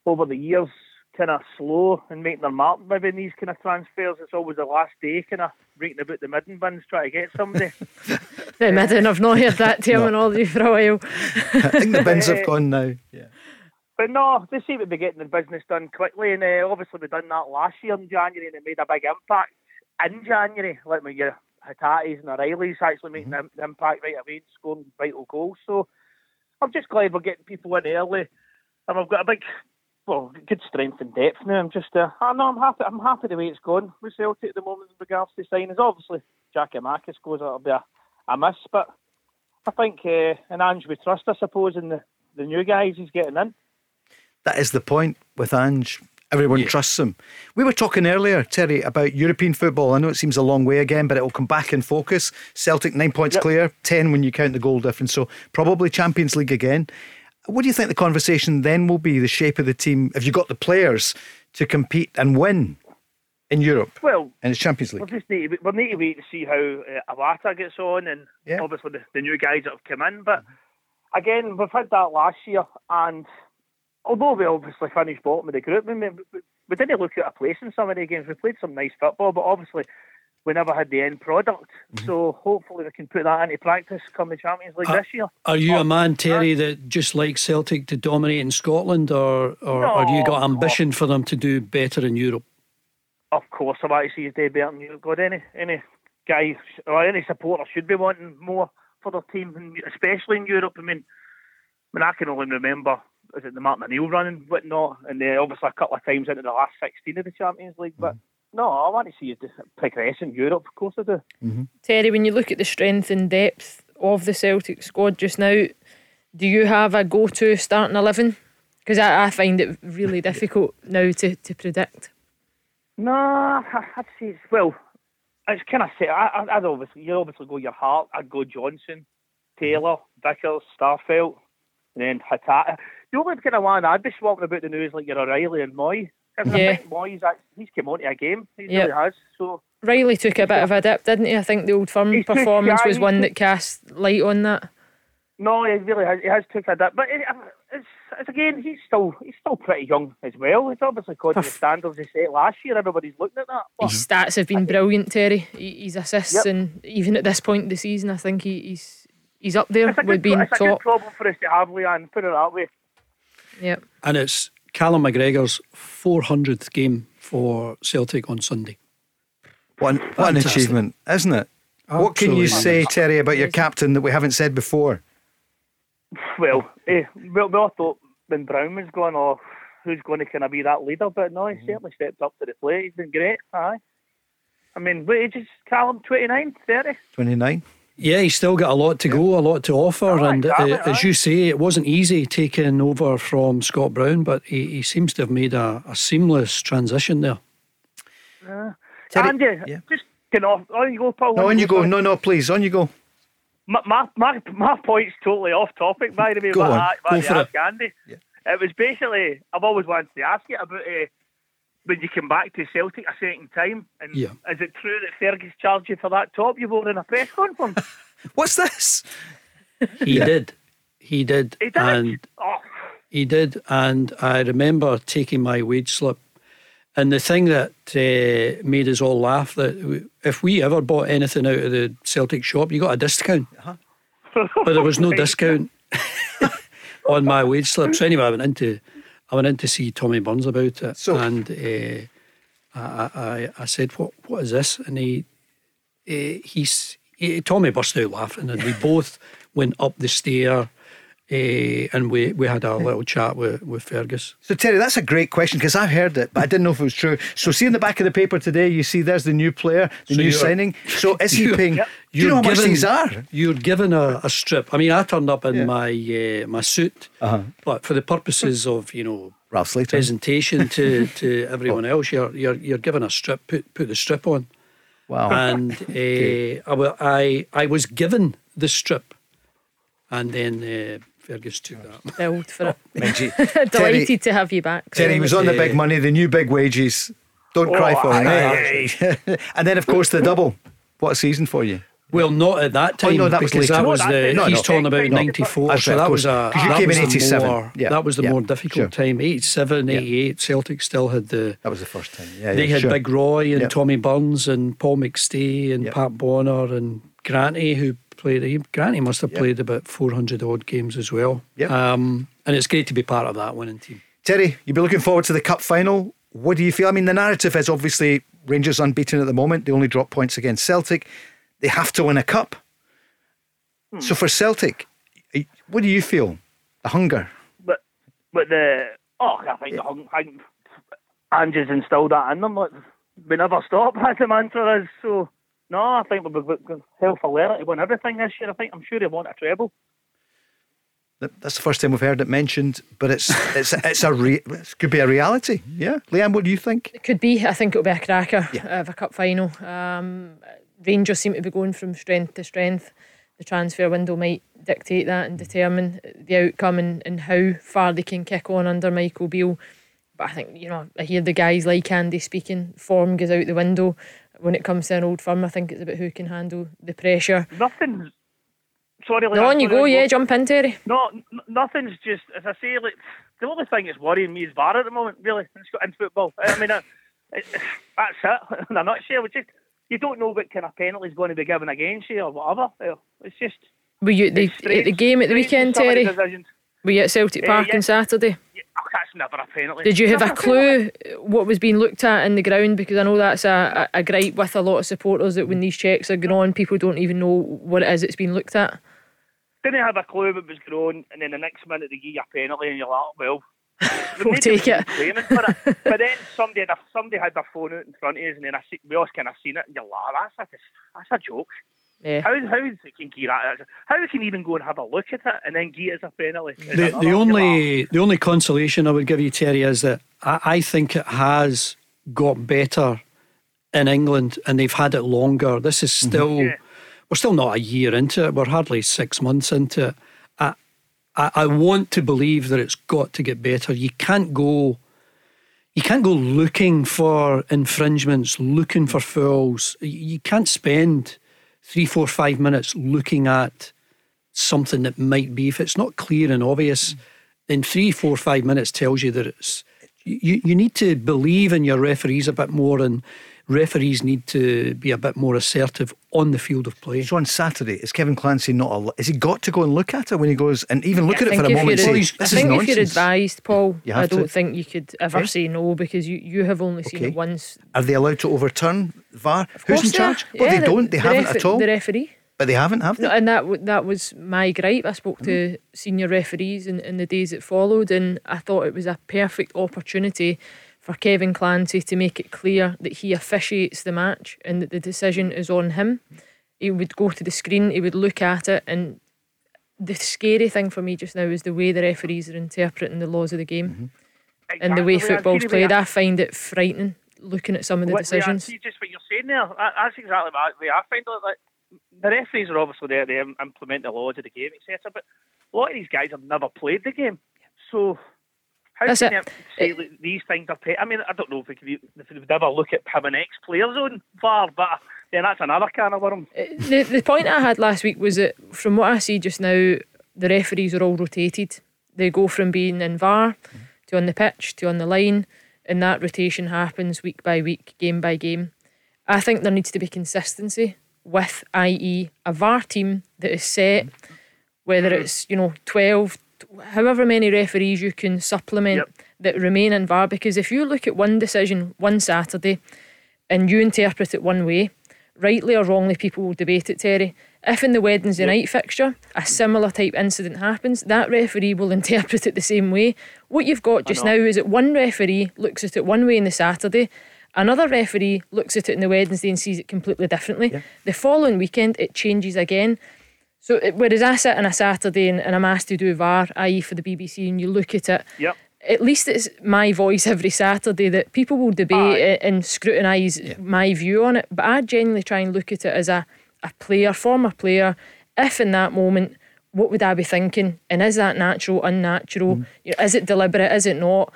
over the years kind of slow in making their mark maybe in these kind of transfers. It's always the last day kind of rating about the midden bins trying to get somebody. the midden, I've not heard that terminology no. for a while. I think the bins have gone now. Yeah. But no, they seem to be getting the business done quickly, and uh, obviously we've done that last year in January, and it made a big impact in January. Like when your Hatates and O'Riley's actually making mm-hmm. the impact right away, scoring vital goals. So I'm just glad we're getting people in early, and we've got a big, well, good strength and depth now. I'm just, uh, I know I'm happy. I'm happy the way it's going with Celtic at the moment in regards to signings. Obviously, Giakoumakis goes, it'll be a, a miss, but I think uh, in Ange we trust, I suppose, in the the new guys he's getting in. That is the point with Ange. Everyone yeah. trusts him. We were talking earlier, Terry, about European football. I know it seems a long way again, but it will come back in focus. Celtic nine points yep. clear, ten when you count the goal difference. So probably Champions League again. What do you think the conversation then will be? The shape of the team? Have you got the players to compete and win in Europe? Well, in the Champions League. We'll just need to, we'll need to wait to see how uh, Iwata gets on, and yeah. obviously the, the new guys that have come in. But again, we've had that last year, and although we obviously finished bottom of the group, we, we, we didn't look at a place in some of the games. We played some nice football, but obviously we never had the end product. Mm-hmm. So hopefully we can put that into practice come the Champions League are, this year. Are you a man, Terry, that just likes Celtic to dominate in Scotland, or or no, have you got ambition for them to do better in Europe? Of course, I want to see they better in Europe. God, any any guy or any supporter should be wanting more for their team, especially in Europe. I mean, I mean, I can only remember is it the Martin O'Neill run and whatnot, and uh, obviously a couple of times into the last 16 of the Champions League. But no, I want to see you progress in Europe, of course I do. Mm-hmm. Terry, when you look at the strength and depth of the Celtic squad just now, do you have a go to starting 11? Because I, I, find it really difficult now to, to predict. No, I'd say, well, it's kind of set. I, I'd obviously, you obviously go your heart. I'd go Johnston, Taylor, Vickers, Starfelt, and then Hatate. The only kind of one I'd be swapping about the news like your O'Riley and Mooy. Because yeah. I think he's come onto a game. He yep. really has. So Riley took a bit of a dip, didn't he? I think the old firm performance was one that cast light on that. No, he really has. He has took a dip, but it, it's, it's again he's still he's still pretty young as well. He's obviously caught Perf- the standards he set last year. Everybody's looking at that. But his stats have been brilliant, Terry. His assists yep. and even at this point in the season, I think he, he's he's up there with being it's top. It's a good problem for us to have, Leanne. Put it that way. Yep. And it's Callum McGregor's 400th game for Celtic on Sunday. What an, what an achievement, isn't it? Absolutely. What can you say, Terry, about your captain that we haven't said before? Well, eh, well, we all thought when Brown was going, off, who's going to kind of be that leader? But no, he mm-hmm. certainly stepped up to the plate. He's been great. Aye. I mean, what age is Callum? 29, 30? 29. Yeah, he's still got a lot to go, a lot to offer, and uh, as you say, it wasn't easy taking over from Scott Brown, but he, he seems to have made a, a seamless transition there. Uh, Andy, yeah. just get off. On you go, Paul. No, on you go. No, no, please, on you go. My my my, my point's totally off topic, by the way. Go on, go for it. Andy. Yeah. It was basically I've always wanted to ask you about. Uh, when you come back to Celtic a second time, and yeah. is it true that Fergus charged you for that top you wore in a press conference? What's this? He did. He did. He did. And oh. He did. And I remember taking my wage slip. And the thing that uh, made us all laugh that if we ever bought anything out of the Celtic shop, you got a discount. Uh-huh. but there was no discount. on my wage slip. So anyway, I went into I went in to see Tommy Burns about it, So- and uh, I, I I said, "What what is this?" And he he's he, Tommy burst out laughing, and we both went up the stair. Uh, and we, we had a little chat with, with Fergus. So Terry, that's a great question because I've heard it, but I didn't know if it was true. So see in the back of the paper today, you see there's the new player, the So new signing. So is he you're- paying? Do you know how much given- these are? You're given a, a strip. I mean, I turned up in Yeah. my uh, my suit, Uh-huh. but for the purposes of you know Ralph Slater. presentation to, to everyone else, you're you're you're given a strip. Put put the strip on. Wow. And uh, I, wa- I I was given the strip, and then uh, Fergus took that. Billed for it. Benji. Delighted Terry, to have you back. Terry he was on the big money, the new big wages. Don't cry Oh, for him. aye, eh? and then, of course, the double. What a season for you. Well, not at that Oh, time. no, that was because later. that was the. no, he's no. talking about No. '94, That's so that course. was a. 'Cause you that came was in the 87. More, Yeah, that was the yeah, more difficult sure. time. 87, 88, Celtic still had the. That was the first time. Yeah, They yeah, had sure. Big Roy and Yep. Tommy Burns and Paul McStay and Yep. Pat Bonner and Granty who played. he- Granty must have Yep. played about 400 odd games as well. Yep. Um, and it's great to be part of that winning team. Terry, you'll be looking forward to the cup final. What do you feel? I mean, the narrative is obviously Rangers unbeaten at the moment. They only drop points against Celtic. They have to win a cup. Hmm. So for Celtic, what do you feel? The hunger. But but the oh, I think the hung, I think Ange's instilled that in them. Like, we never stop. As the mantra is. So no, I think we've got hell for leather to win everything this year. I think I'm sure they want a treble. That's the first time we've heard it mentioned, but it's it's it's a re- it could be a reality. Yeah, Liam, what do you think? It could be. I think it'll be a cracker Yeah. of a cup final. Um, Rangers seem to be going from strength to strength. The transfer window might dictate that and determine the outcome and, and how far they can kick on under Michael Beale. But I think, you know, I hear the guys like Andy speaking, form goes out the window. When it comes to an old firm, I think it's about who can handle the pressure. Nothing's. Sorry, No, on you go, yeah, jump in, Terry. No, n- nothing's just as I say. Like the only thing that's worrying me is VAR at the moment. Really, in, football. I mean, uh, it, that's it. In a nutshell, it's just you don't know what kind of penalty is going to be given against you or whatever. Uh, It's just Were you at the, at the game at the weekend, some of the Terry? decisions. Were you at Celtic Uh, Park yeah. on Saturday? Oh, that's never a penalty. Did you have Never a clue what was being looked at in the ground? Because I know that's a, a, a gripe with a lot of supporters that when these checks are going on, people don't even know what it is that's being looked at. Didn't have a clue what was going on, and then the next minute they give you a penalty, and you're like, well. We'll take it. it for it. Uh, but then somebody had, a, somebody had their phone out in front of us, and then I see, we all kind of seen it, and you're like, "Oh, that's a, that's a joke. Yeah. How how is it can give that? How we can even go and have a look at it and then give it as a penalty? The, the only the only consolation I would give you, Terry, is that I, I think it has got better in England and they've had it longer. This is mm-hmm. still Yeah. we're still not a year into it. We're hardly six months into it. I, I I want to believe that it's got to get better. You can't go you can't go looking for infringements, looking for fouls. You you can't spend three, four, five minutes looking at something that might be. If it's not clear and obvious, then three, four, five minutes tells you that it's. You, you need to believe in your referees a bit more, and referees need to be a bit more assertive on the field of play. So on Saturday, is Kevin Clancy not? A, has he got to go and look at it when he goes and even look I at it for a if moment? you're And ad- say, I this is think if nonsense. you're advised, Paul, You I don't to. think you could ever Okay. say no because you, you have only seen Okay. it once. Are they allowed to overturn VAR? Of Who's in course they are. charge? Well, Yeah, they the- don't. They the haven't refer- at all. The referee. but they haven't, have they? No, and that w- that was my gripe. I spoke to mm. senior referees in, in the days that followed, and I thought it was a perfect opportunity for Kevin Clancy to make it clear that he officiates the match and that the decision is on him. He would go to the screen, he would look at it, and the scary thing for me just now is the way the referees are interpreting the laws of the game mm-hmm. and the way Exactly, football's the way played. I- find it frightening looking at some of the What- decisions. see just what you're saying there. That's exactly what I, find. Like, the referees are obviously there to implement the laws of the game, etc. But a lot of these guys have never played the game, so how That's can it. say that these things are? Pay- I mean, I don't know if we could, if we would ever look at having ex players on VAR, but then that's another can of worms. Uh, the the point I had last week was that from what I see just now, the referees are all rotated. They go from being in VAR to on the pitch to on the line, and that rotation happens week by week, game by game. I think there needs to be consistency with, i.e., a VAR team that is set, whether mm-hmm. it's you know 12 however many referees you can supplement Yep. that remain in VAR. Because if you look at one decision one Saturday and you interpret it one way, rightly or wrongly, people will debate it, Terry. If in the Wednesday night fixture a similar type incident happens, that referee will interpret it the same way. What you've got just now is that one referee looks at it one way in the Saturday, another referee looks at it on the Wednesday and sees it completely differently. The following weekend, it changes again. So it, whereas I sit on a Saturday and, and I'm asked to do a VAR, i.e. for the BBC, and you look at it, Yep. at least it's my voice every Saturday that people will debate it and scrutinise my view on it. But I genuinely try and look at it as a, a player, former player. If in that moment, what would I be thinking? And is that natural, unnatural? Mm. You know, is it deliberate? Is it not?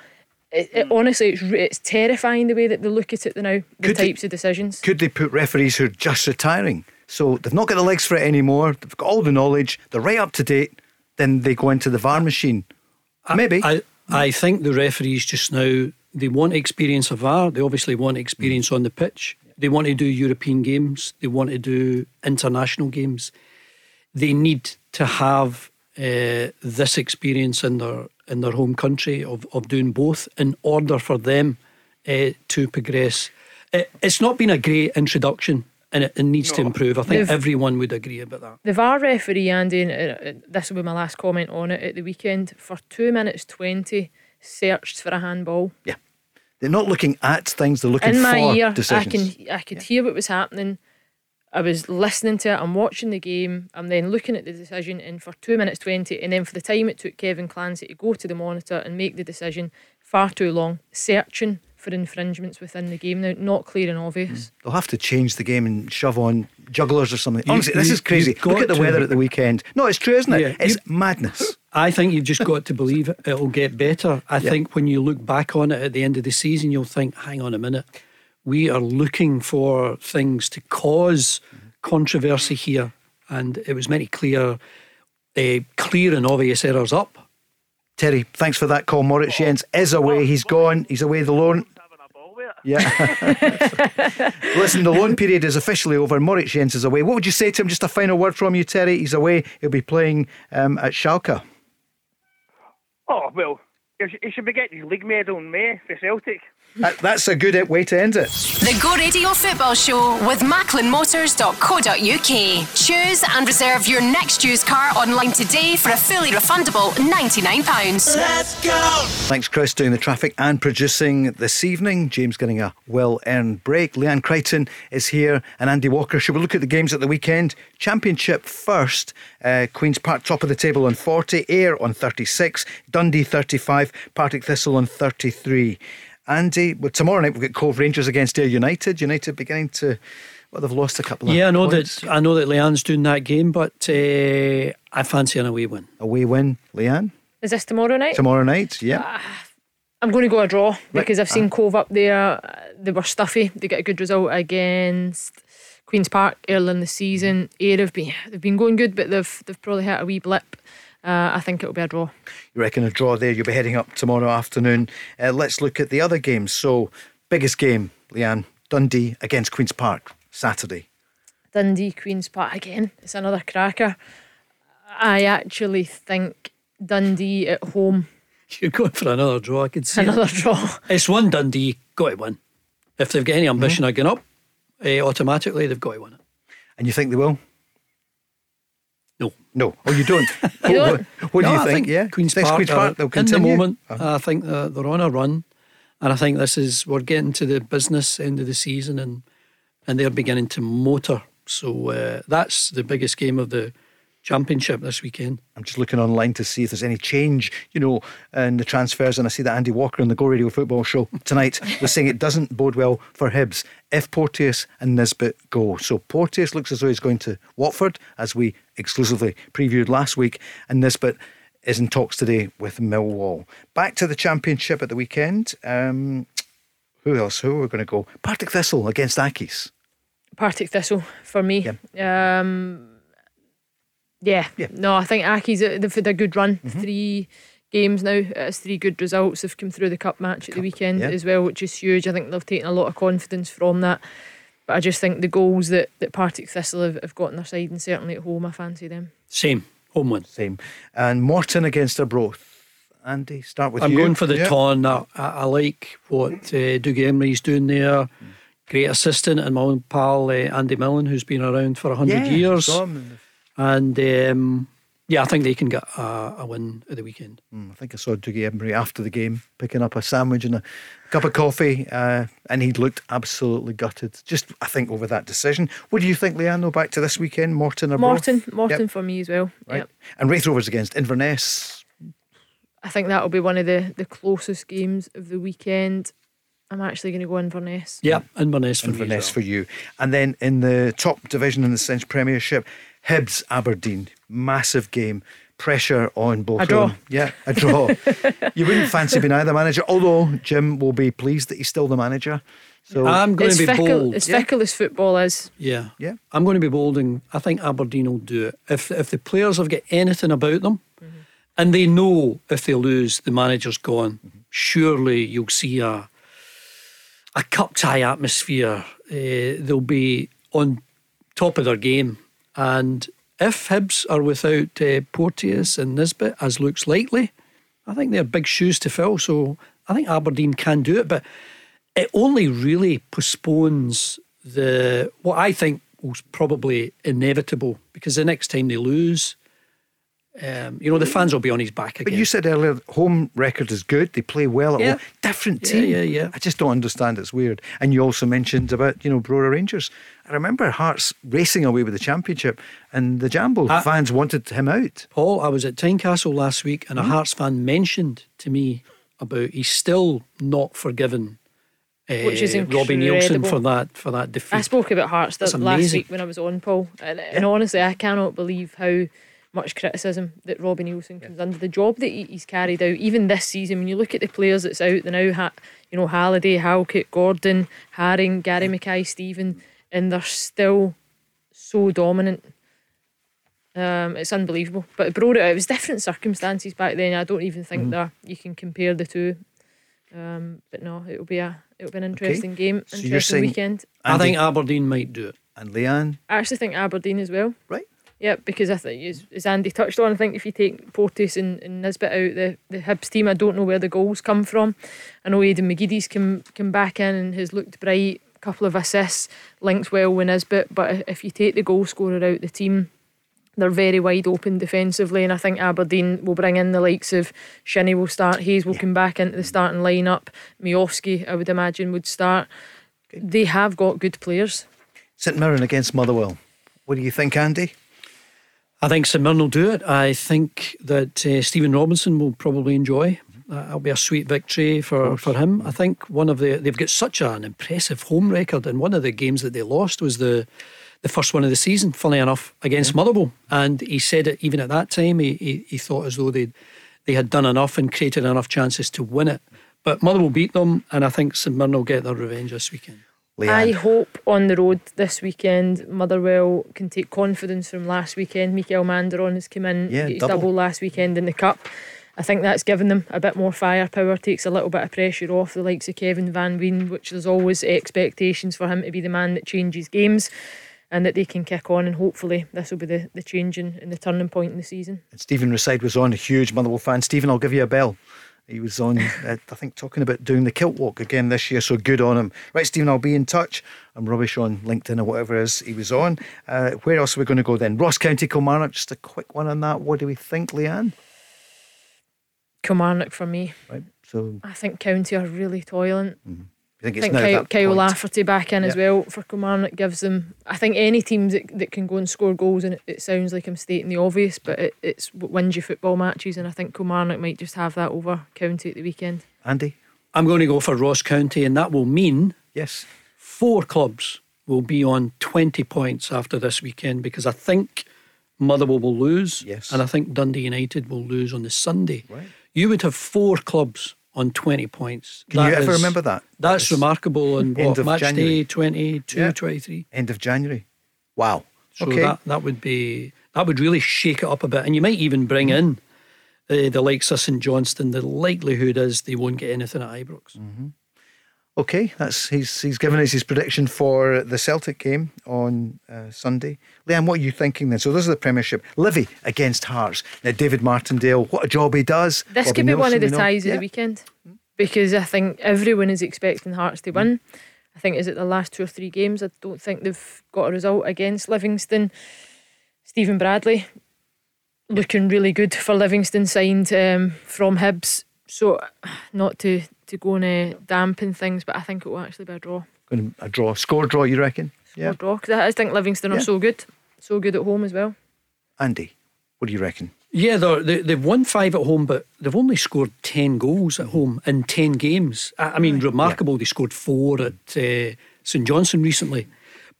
It, it, mm. honestly, it's it's terrifying the way that they look at it now. The Could they- types of decisions. Could they put referees who are just retiring? So they've not got the legs for it anymore. They've got all the knowledge. They're right up to date. Then they go into the VAR machine. Maybe. I, I think the referees just now they want experience of VAR. They obviously want experience on the pitch. They want to do European games. They want to do international games. They need to have uh, this experience in their in their home country of, of doing both in order for them uh, to progress. It, it's not been a great introduction, and it, it needs to improve. I think They've- everyone would agree about that. The VAR referee, Andy, and this will be my last comment on it at the weekend, for two minutes 20, searched for a handball. yeah. They're not looking at things. They're looking In my for ear, decisions. I can I could hear what was happening. I was listening to it, I'm watching the game, I'm then looking at the decision, and for two minutes 20, and then for the time it took Kevin Clancy to go to the monitor and make the decision, far too long, searching for infringements within the game now, not clear and obvious. They'll have to change the game and shove on jugglers or something. You- Honestly, this you- is crazy. Look at the to- weather at the weekend. No, it's true, isn't it? Yeah, it's you- madness. I think you've just got to believe it. It'll get better. I Yeah. think when you look back on it at the end of the season, you'll think, hang on a minute, we are looking for things to cause controversy here. And it was many clear, uh, clear and obvious errors up. Terry, thanks for that call. Moritz Jenz is away. He's gone. He's away the loan. Having a ball with it. Yeah. Listen, the loan period is officially over. Moritz Jenz is away. What would you say to him? Just a final word from you, Terry. He's away. He'll be playing um, at Schalke. Oh, well, he should be getting his league medal in May for Celtic. That- that's a good way to end it. The Go Radio Football Show with MacklinMotors.co.uk. Choose and reserve your next used car online today for a fully refundable £99. Let's go! Thanks, Chris, doing the traffic and producing this evening. James getting a well earned break. Leanne Crichton is here and Andy Walker. Should we look at the games at the weekend? Championship first. Uh, Queen's Park top of the table on 40, Ayr on 36, Dundee 35, Partick Thistle on 33. Andy, well, tomorrow night we've got Cove Rangers against Ayr United. United beginning to, well, they've lost a couple of Yeah, I know points. that. I know that Leanne's doing that game, but uh, I fancy an away win. Away win, Leanne, Is this tomorrow night? tomorrow night. Yeah. I'm going to go a draw because I've seen Cove up there. uh, They were stuffy. They get a good result against Queens Park early in the season. Ayr have been they've been going good, but they've they've probably had a wee blip. Uh, I think it'll be a draw. You reckon a draw there? You'll be heading up tomorrow afternoon. Uh, let's look at the other games. So, biggest game, Leanne, Dundee against Queen's Park, Saturday. Dundee Queens Park again. It's another cracker. I actually think Dundee at home You're going for another draw. I could see it. another draw. It's one Dundee, got to win. If they've got any ambition of going up, eh, automatically they've got to win it. And you think they will? No. No. Oh, you don't? You Oh, don't? What, what do you I think? Yeah. Queen's Park, Queen's Park, they'll in the moment, Uh-huh. I think uh, they're on a run, and I think this is we're getting to the business end of the season, and and they're beginning to motor. So uh, that's the biggest game of the championship this weekend. I'm just looking online to see if there's any change, you know, in the transfers. And I see that Andy Walker on the Go Radio Football Show tonight was saying it doesn't bode well for Hibs if Porteous and Nisbet go. So Porteous looks as though he's going to Watford, as we exclusively previewed last week, and Nisbet is in talks today with Millwall. Back to the Championship at the weekend. Um, who else? Who are we going to go? Partick Thistle against Accies. Partick Thistle for me. Um, yeah. Yeah. No, I think Accies uh, they've had a good run. Three games now. It's three good results. They've come through the cup match at the weekend yeah. as well, which is huge. I think they've taken a lot of confidence from that. But I just think the goals that, that Partick Thistle have, have got on their side, and certainly at home, I fancy them. Same. Home win. Same. And Morton against Arbroath. Andy, start with I'm you. going for the Yeah. ton. I, I I like what uh, Dougie Imrie's doing there. Great assistant, and my own pal uh, Andy Millen, who's been around for 100 Yeah, years. Saw him in the- And um, yeah, I think they can get a, a win at the weekend. Mm, I think I saw Dougie Imrie after the game picking up a sandwich and a cup of coffee, uh, and he looked absolutely gutted. Just, I think, over that decision. What do you think, Leanne? Back to this weekend, Morton or Morton, Both? Morton Yep. for me as well. Right. Yep. And Raith Rovers against Inverness. I think that'll be one of the, the closest games of the weekend. I'm actually going to go Inverness. Yeah, Inverness for me. as Inverness well. for you. And then in the top division in the Cinch Premiership, Hibs Aberdeen, massive game. Pressure on both A of draw. them. Yeah, a draw. you wouldn't fancy being either manager, although Jim will be pleased that he's still the manager. So I'm going It's to be fickle, bold. as Yeah. fickle as football is. Yeah. Yeah. I'm going to be bold and I think Aberdeen will do it. If if the players have got anything about them and they know if they lose, the manager's gone, surely you'll see a a cup tie atmosphere. Uh, they'll be on top of their game. And if Hibs are without uh, Porteous and Nisbet, as looks likely, I think they're big shoes to fill. So I think Aberdeen can do it. But it only really postpones the what I think was probably inevitable because the next time they lose, um, you know, the fans will be on his back again. But you said earlier, home record is good. They play well at Yeah. home. Different team. yeah, yeah. I just don't understand. It's weird. And you also mentioned about you know Brora Rangers. I remember Hearts racing away with the championship, and the Jambo I- fans wanted him out. Paul, I was at Tynecastle last week and a Mm-hmm. Hearts fan mentioned to me about he's still not forgiven uh, Which is Robbie Neilson for that for that defeat. I spoke about Hearts That's last week when I was on, Paul. And, and honestly, I cannot believe how much criticism that Robbie Neilson comes under. The job that he- he's carried out, even this season, when you look at the players that's out, the now, ha- you know, Halliday, Halkett, Gordon, Haring, Gary Mackay, Stephen, and they're still so dominant. Um, it's unbelievable. But it brought it out. It was different circumstances back then. I don't even think Mhm. that you can compare the two. Um, but no, it'll be a it'll be an interesting game, So interesting you're saying- weekend. I think Aberdeen might do it. And Leanne, I actually think Aberdeen as well. Right. Yeah, because I think as, as Andy touched on, I think if you take Porteous and, and Nisbet out the, the Hibs team, I don't know where the goals come from. I know Aiden McGeady's come come back in and has looked bright, A couple of assists, linked well with Nisbet. But if you take the goal scorer out the team, they're very wide open defensively, and I think Aberdeen will bring in the likes of Shinnie will start, Hayes will come back into the starting lineup, Miovski I would imagine would start. They have got good players. St Mirren against Motherwell. What do you think, Andy? I think Mirren will do it. I think that uh, Stephen Robinson will probably enjoy. Uh, That'll be a sweet victory for, for him. I think one of the they've got such an impressive home record, and one of the games that they lost was the the first one of the season. Funny enough, against Motherwell, and he said it even at that time. He he, he thought as though they they had done enough and created enough chances to win it. But Motherwell beat them, and I think St Mirren will get their revenge this weekend. I hope on the road this weekend Motherwell can take confidence from last weekend. Mikael Mandron has come in, Yeah, his double. double. last weekend in the cup. I think that's given them a bit more firepower, takes a little bit of pressure off the likes of Kevin Van Veen, which there's always expectations for him to be the man that changes games and that they can kick on and hopefully this will be the, the change in, in the turning point in the season. And Stephen Reside was on, a huge Motherwell fan. Stephen, I'll give you a bell. He was on, uh, I think, talking about doing the kilt walk again this year, so good on him. Right, Stephen, I'll be in touch. I'm rubbish on LinkedIn or whatever it is he was on. Uh, where else are we going to go then? Ross County, Kilmarnock, just a quick one on that. What do we think, Leanne? Kilmarnock for me. Right, so I think County are really toiling. You think I it's think now Kyle, that Kyle? Lafferty back in as well for Kilmarnock gives them. I think any teams that, that can go and score goals, and it, it sounds like I'm stating the obvious, but it, it's what wins you football matches, and I think Kilmarnock might just have that over County at the weekend. Andy? I'm going to go for Ross County, and that will mean yes, four clubs will be on 20 points after this weekend because I think Motherwell will lose, Yes. and I think Dundee United will lose on the Sunday. Right. You would have four clubs on 20 points. Can you ever is- remember that? That's It's remarkable on what, match January. day 22, Yeah. 23. End of January. Wow. So okay. that, that would be that would really shake it up a bit, and you might even bring in uh, the likes of St Johnstone. The likelihood is they won't get anything at Ibrox. Okay, that's he's he's given us his prediction for the Celtic game on uh, Sunday. Liam, what are you thinking then? So those are the Premiership. Livy against Hearts. Now David Martindale, what a job he does. This Bobby could be one of the ties Yeah. of the weekend because I think everyone is expecting Hearts to win. I think is it the last two or three games. I don't think they've got a result against Livingston. Stephen Bradley looking really good for Livingston, signed um, from Hibs. So not to to go and uh, dampen things, but I think it will actually be a draw. Going to- a draw, score draw. You reckon? Yeah. A draw because I think Livingston Yeah. are so good, so good at home as well. Andy, what do you reckon? Yeah, they're, they, they've won five at home, but they've only scored 10 goals at home in 10 games. I, I mean, remarkable. They scored four at uh, St Johnstone recently.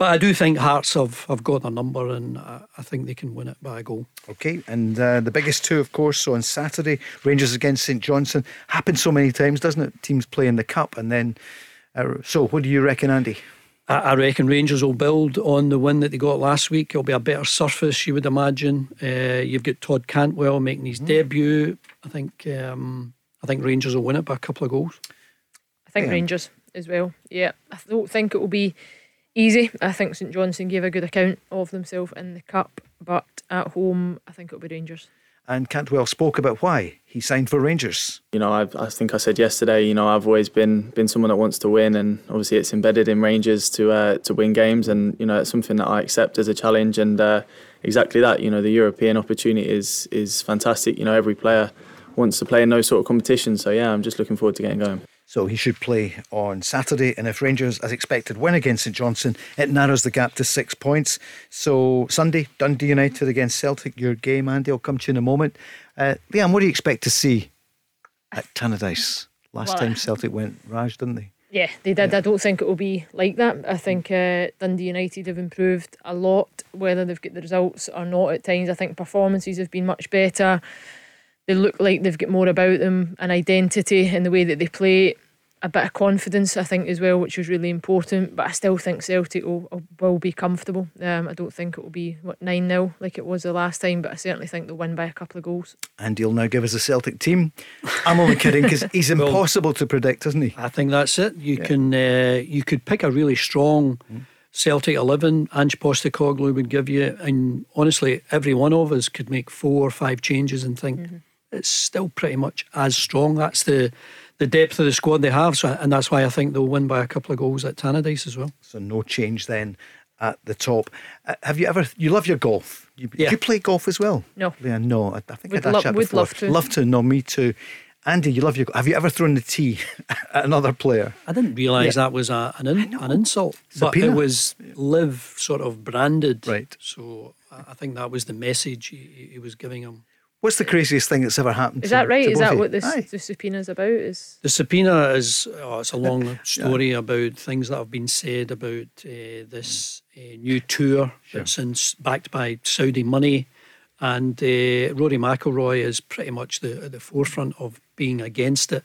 But I do think Hearts have, have got their number and I, I think they can win it by a goal. Okay, and uh, the biggest two, of course, so on Saturday, Rangers against St Johnstone. Happens so many times, doesn't it? Teams play in the cup, and then. Uh, so, what do you reckon, Andy? I, I reckon Rangers will build on the win that they got last week. It'll be a better surface, you would imagine. Uh, you've got Todd Cantwell making his debut. I think um, I think Rangers will win it by a couple of goals. I think Yeah. Rangers as well. Yeah, I don't think it will be easy. I think St Johnstone gave a good account of themselves in the cup, but at home, I think it'll be Rangers. And Cantwell spoke about why he signed for Rangers. You know, I've, I think I said yesterday. You know, I've always been been someone that wants to win, and obviously it's embedded in Rangers to uh, to win games, and you know it's something that I accept as a challenge, and uh, exactly that. You know, the European opportunity is is fantastic. You know, every player wants to play in those sort of competitions. So yeah, I'm just looking forward to getting going. So he should play on Saturday. And if Rangers, as expected, win against St Johnstone, it narrows the gap to six points. So Sunday, Dundee United against Celtic, your game, Andy. I'll come to you in a moment. Uh, Liam, what do you expect to see at Tannadice? Last Well, time Celtic went Raj, didn't they? Yeah, they did. I don't think it will be like that. I think uh, Dundee United have improved a lot, whether they've got the results or not at times. I think performances have been much better. They look like they've got more about them, an identity in the way that they play, a bit of confidence, I think, as well, which is really important. But I still think Celtic will, will be comfortable. Um, I don't think it will be, what, 9 0 like it was the last time, but I certainly think they'll win by a couple of goals. And you'll now give us a Celtic team. I'm only kidding because he's impossible to predict, isn't he? I think that's it. You can uh, you could pick a really strong Celtic eleven. Ange Postecoglou would give you, and honestly, every one of us could make four or five changes and think it's still pretty much as strong. That's the the depth of the squad they have. So, and that's why I think they'll win by a couple of goals at Tannadice as well. So no change then at the top. Uh, have you ever? You love your golf. You, Yeah. you play golf as well? No. Leanne, no. I, I think Would I'd lo- asked that would before. love to. Love to. No, me too. Andy, you love your. Have you ever thrown the tee at another player? I didn't realise Yeah. that was a, an in, an insult, Subpoena? but it was live sort of branded. Right. So I I think that was the message he, he was giving him. What's the craziest thing that's ever happened? Is to- that right? to Is that what this Aye. the subpoena is about? Is The subpoena is oh, it's a long story about things that have been said about uh, this uh, new tour that's in, backed by Saudi money, and uh, Rory McIlroy is pretty much the at the forefront of being against it.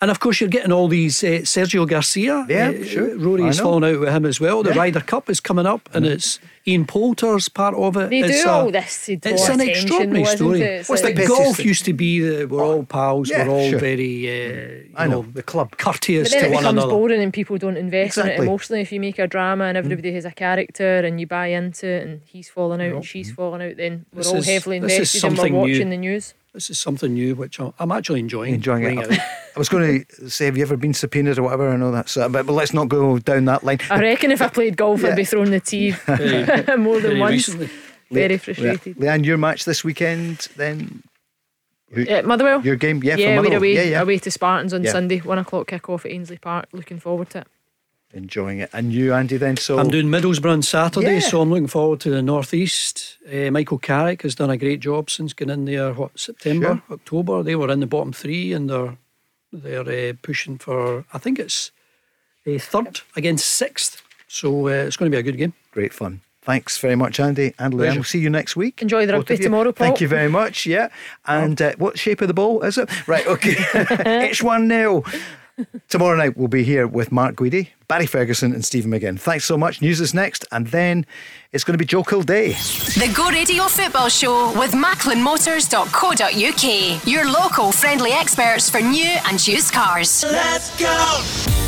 And of course, you're getting all these uh, Sergio Garcia. Yeah, uh, sure. Rory's I know. out with him as well. The Yeah. Ryder Cup is coming up, and it's Ian Poulter's part of it. They it's do a- all this to draw It's an extraordinary story. it? It's What's like- the The golf pettiest- used to be the we're all pals, Yeah, we're all sure. very uh, you I know the club. courteous But then to it becomes boring and people don't invest in it emotionally. If you make a drama and everybody has a character and you buy into it and he's falling out and she's falling out, then we're This all is- heavily invested and we're something new. watching the news. This is something new, which I'm, I'm actually enjoying. Enjoying bringing it. I was going to say, have you ever been subpoenaed or whatever? I know that's, uh, but, but let's not go down that line. I reckon if I played golf, Yeah. I'd be throwing the tee more than Very once. recently. Very frustrated. Le- Leanne, your match this weekend, then Who- Yeah, Motherwell. your game, yeah, yeah, for we're away, yeah, yeah, away to Spartans on Yeah. Sunday, one o'clock kick off at Ainslie Park. Looking forward to it. Enjoying it. And you, Andy, then so I'm doing Middlesbrough on Saturday, Yeah. so I'm looking forward to the northeast. Uh, Michael Carrick has done a great job since getting in there. What September, October? They were in the bottom three, and they're they're uh, pushing for. I think it's a third against sixth. So uh, it's going to be a good game. great fun. Thanks very much, Andy and Leanne. Pleasure. We'll see you next week. Enjoy the rugby tomorrow, Paul. Thank you very much. Yeah. And uh, what shape of the ball is it? Right, okay. it's 1 0. Tomorrow night we'll be here with Mark Guidi, Barry Ferguson, and Stephen McGinn. Thanks so much. News is next, and then it's going to be Joe Kildare. The Go Radio Football Show with MacklinMotors.co.uk. Your local friendly experts for new and used cars. Let's go!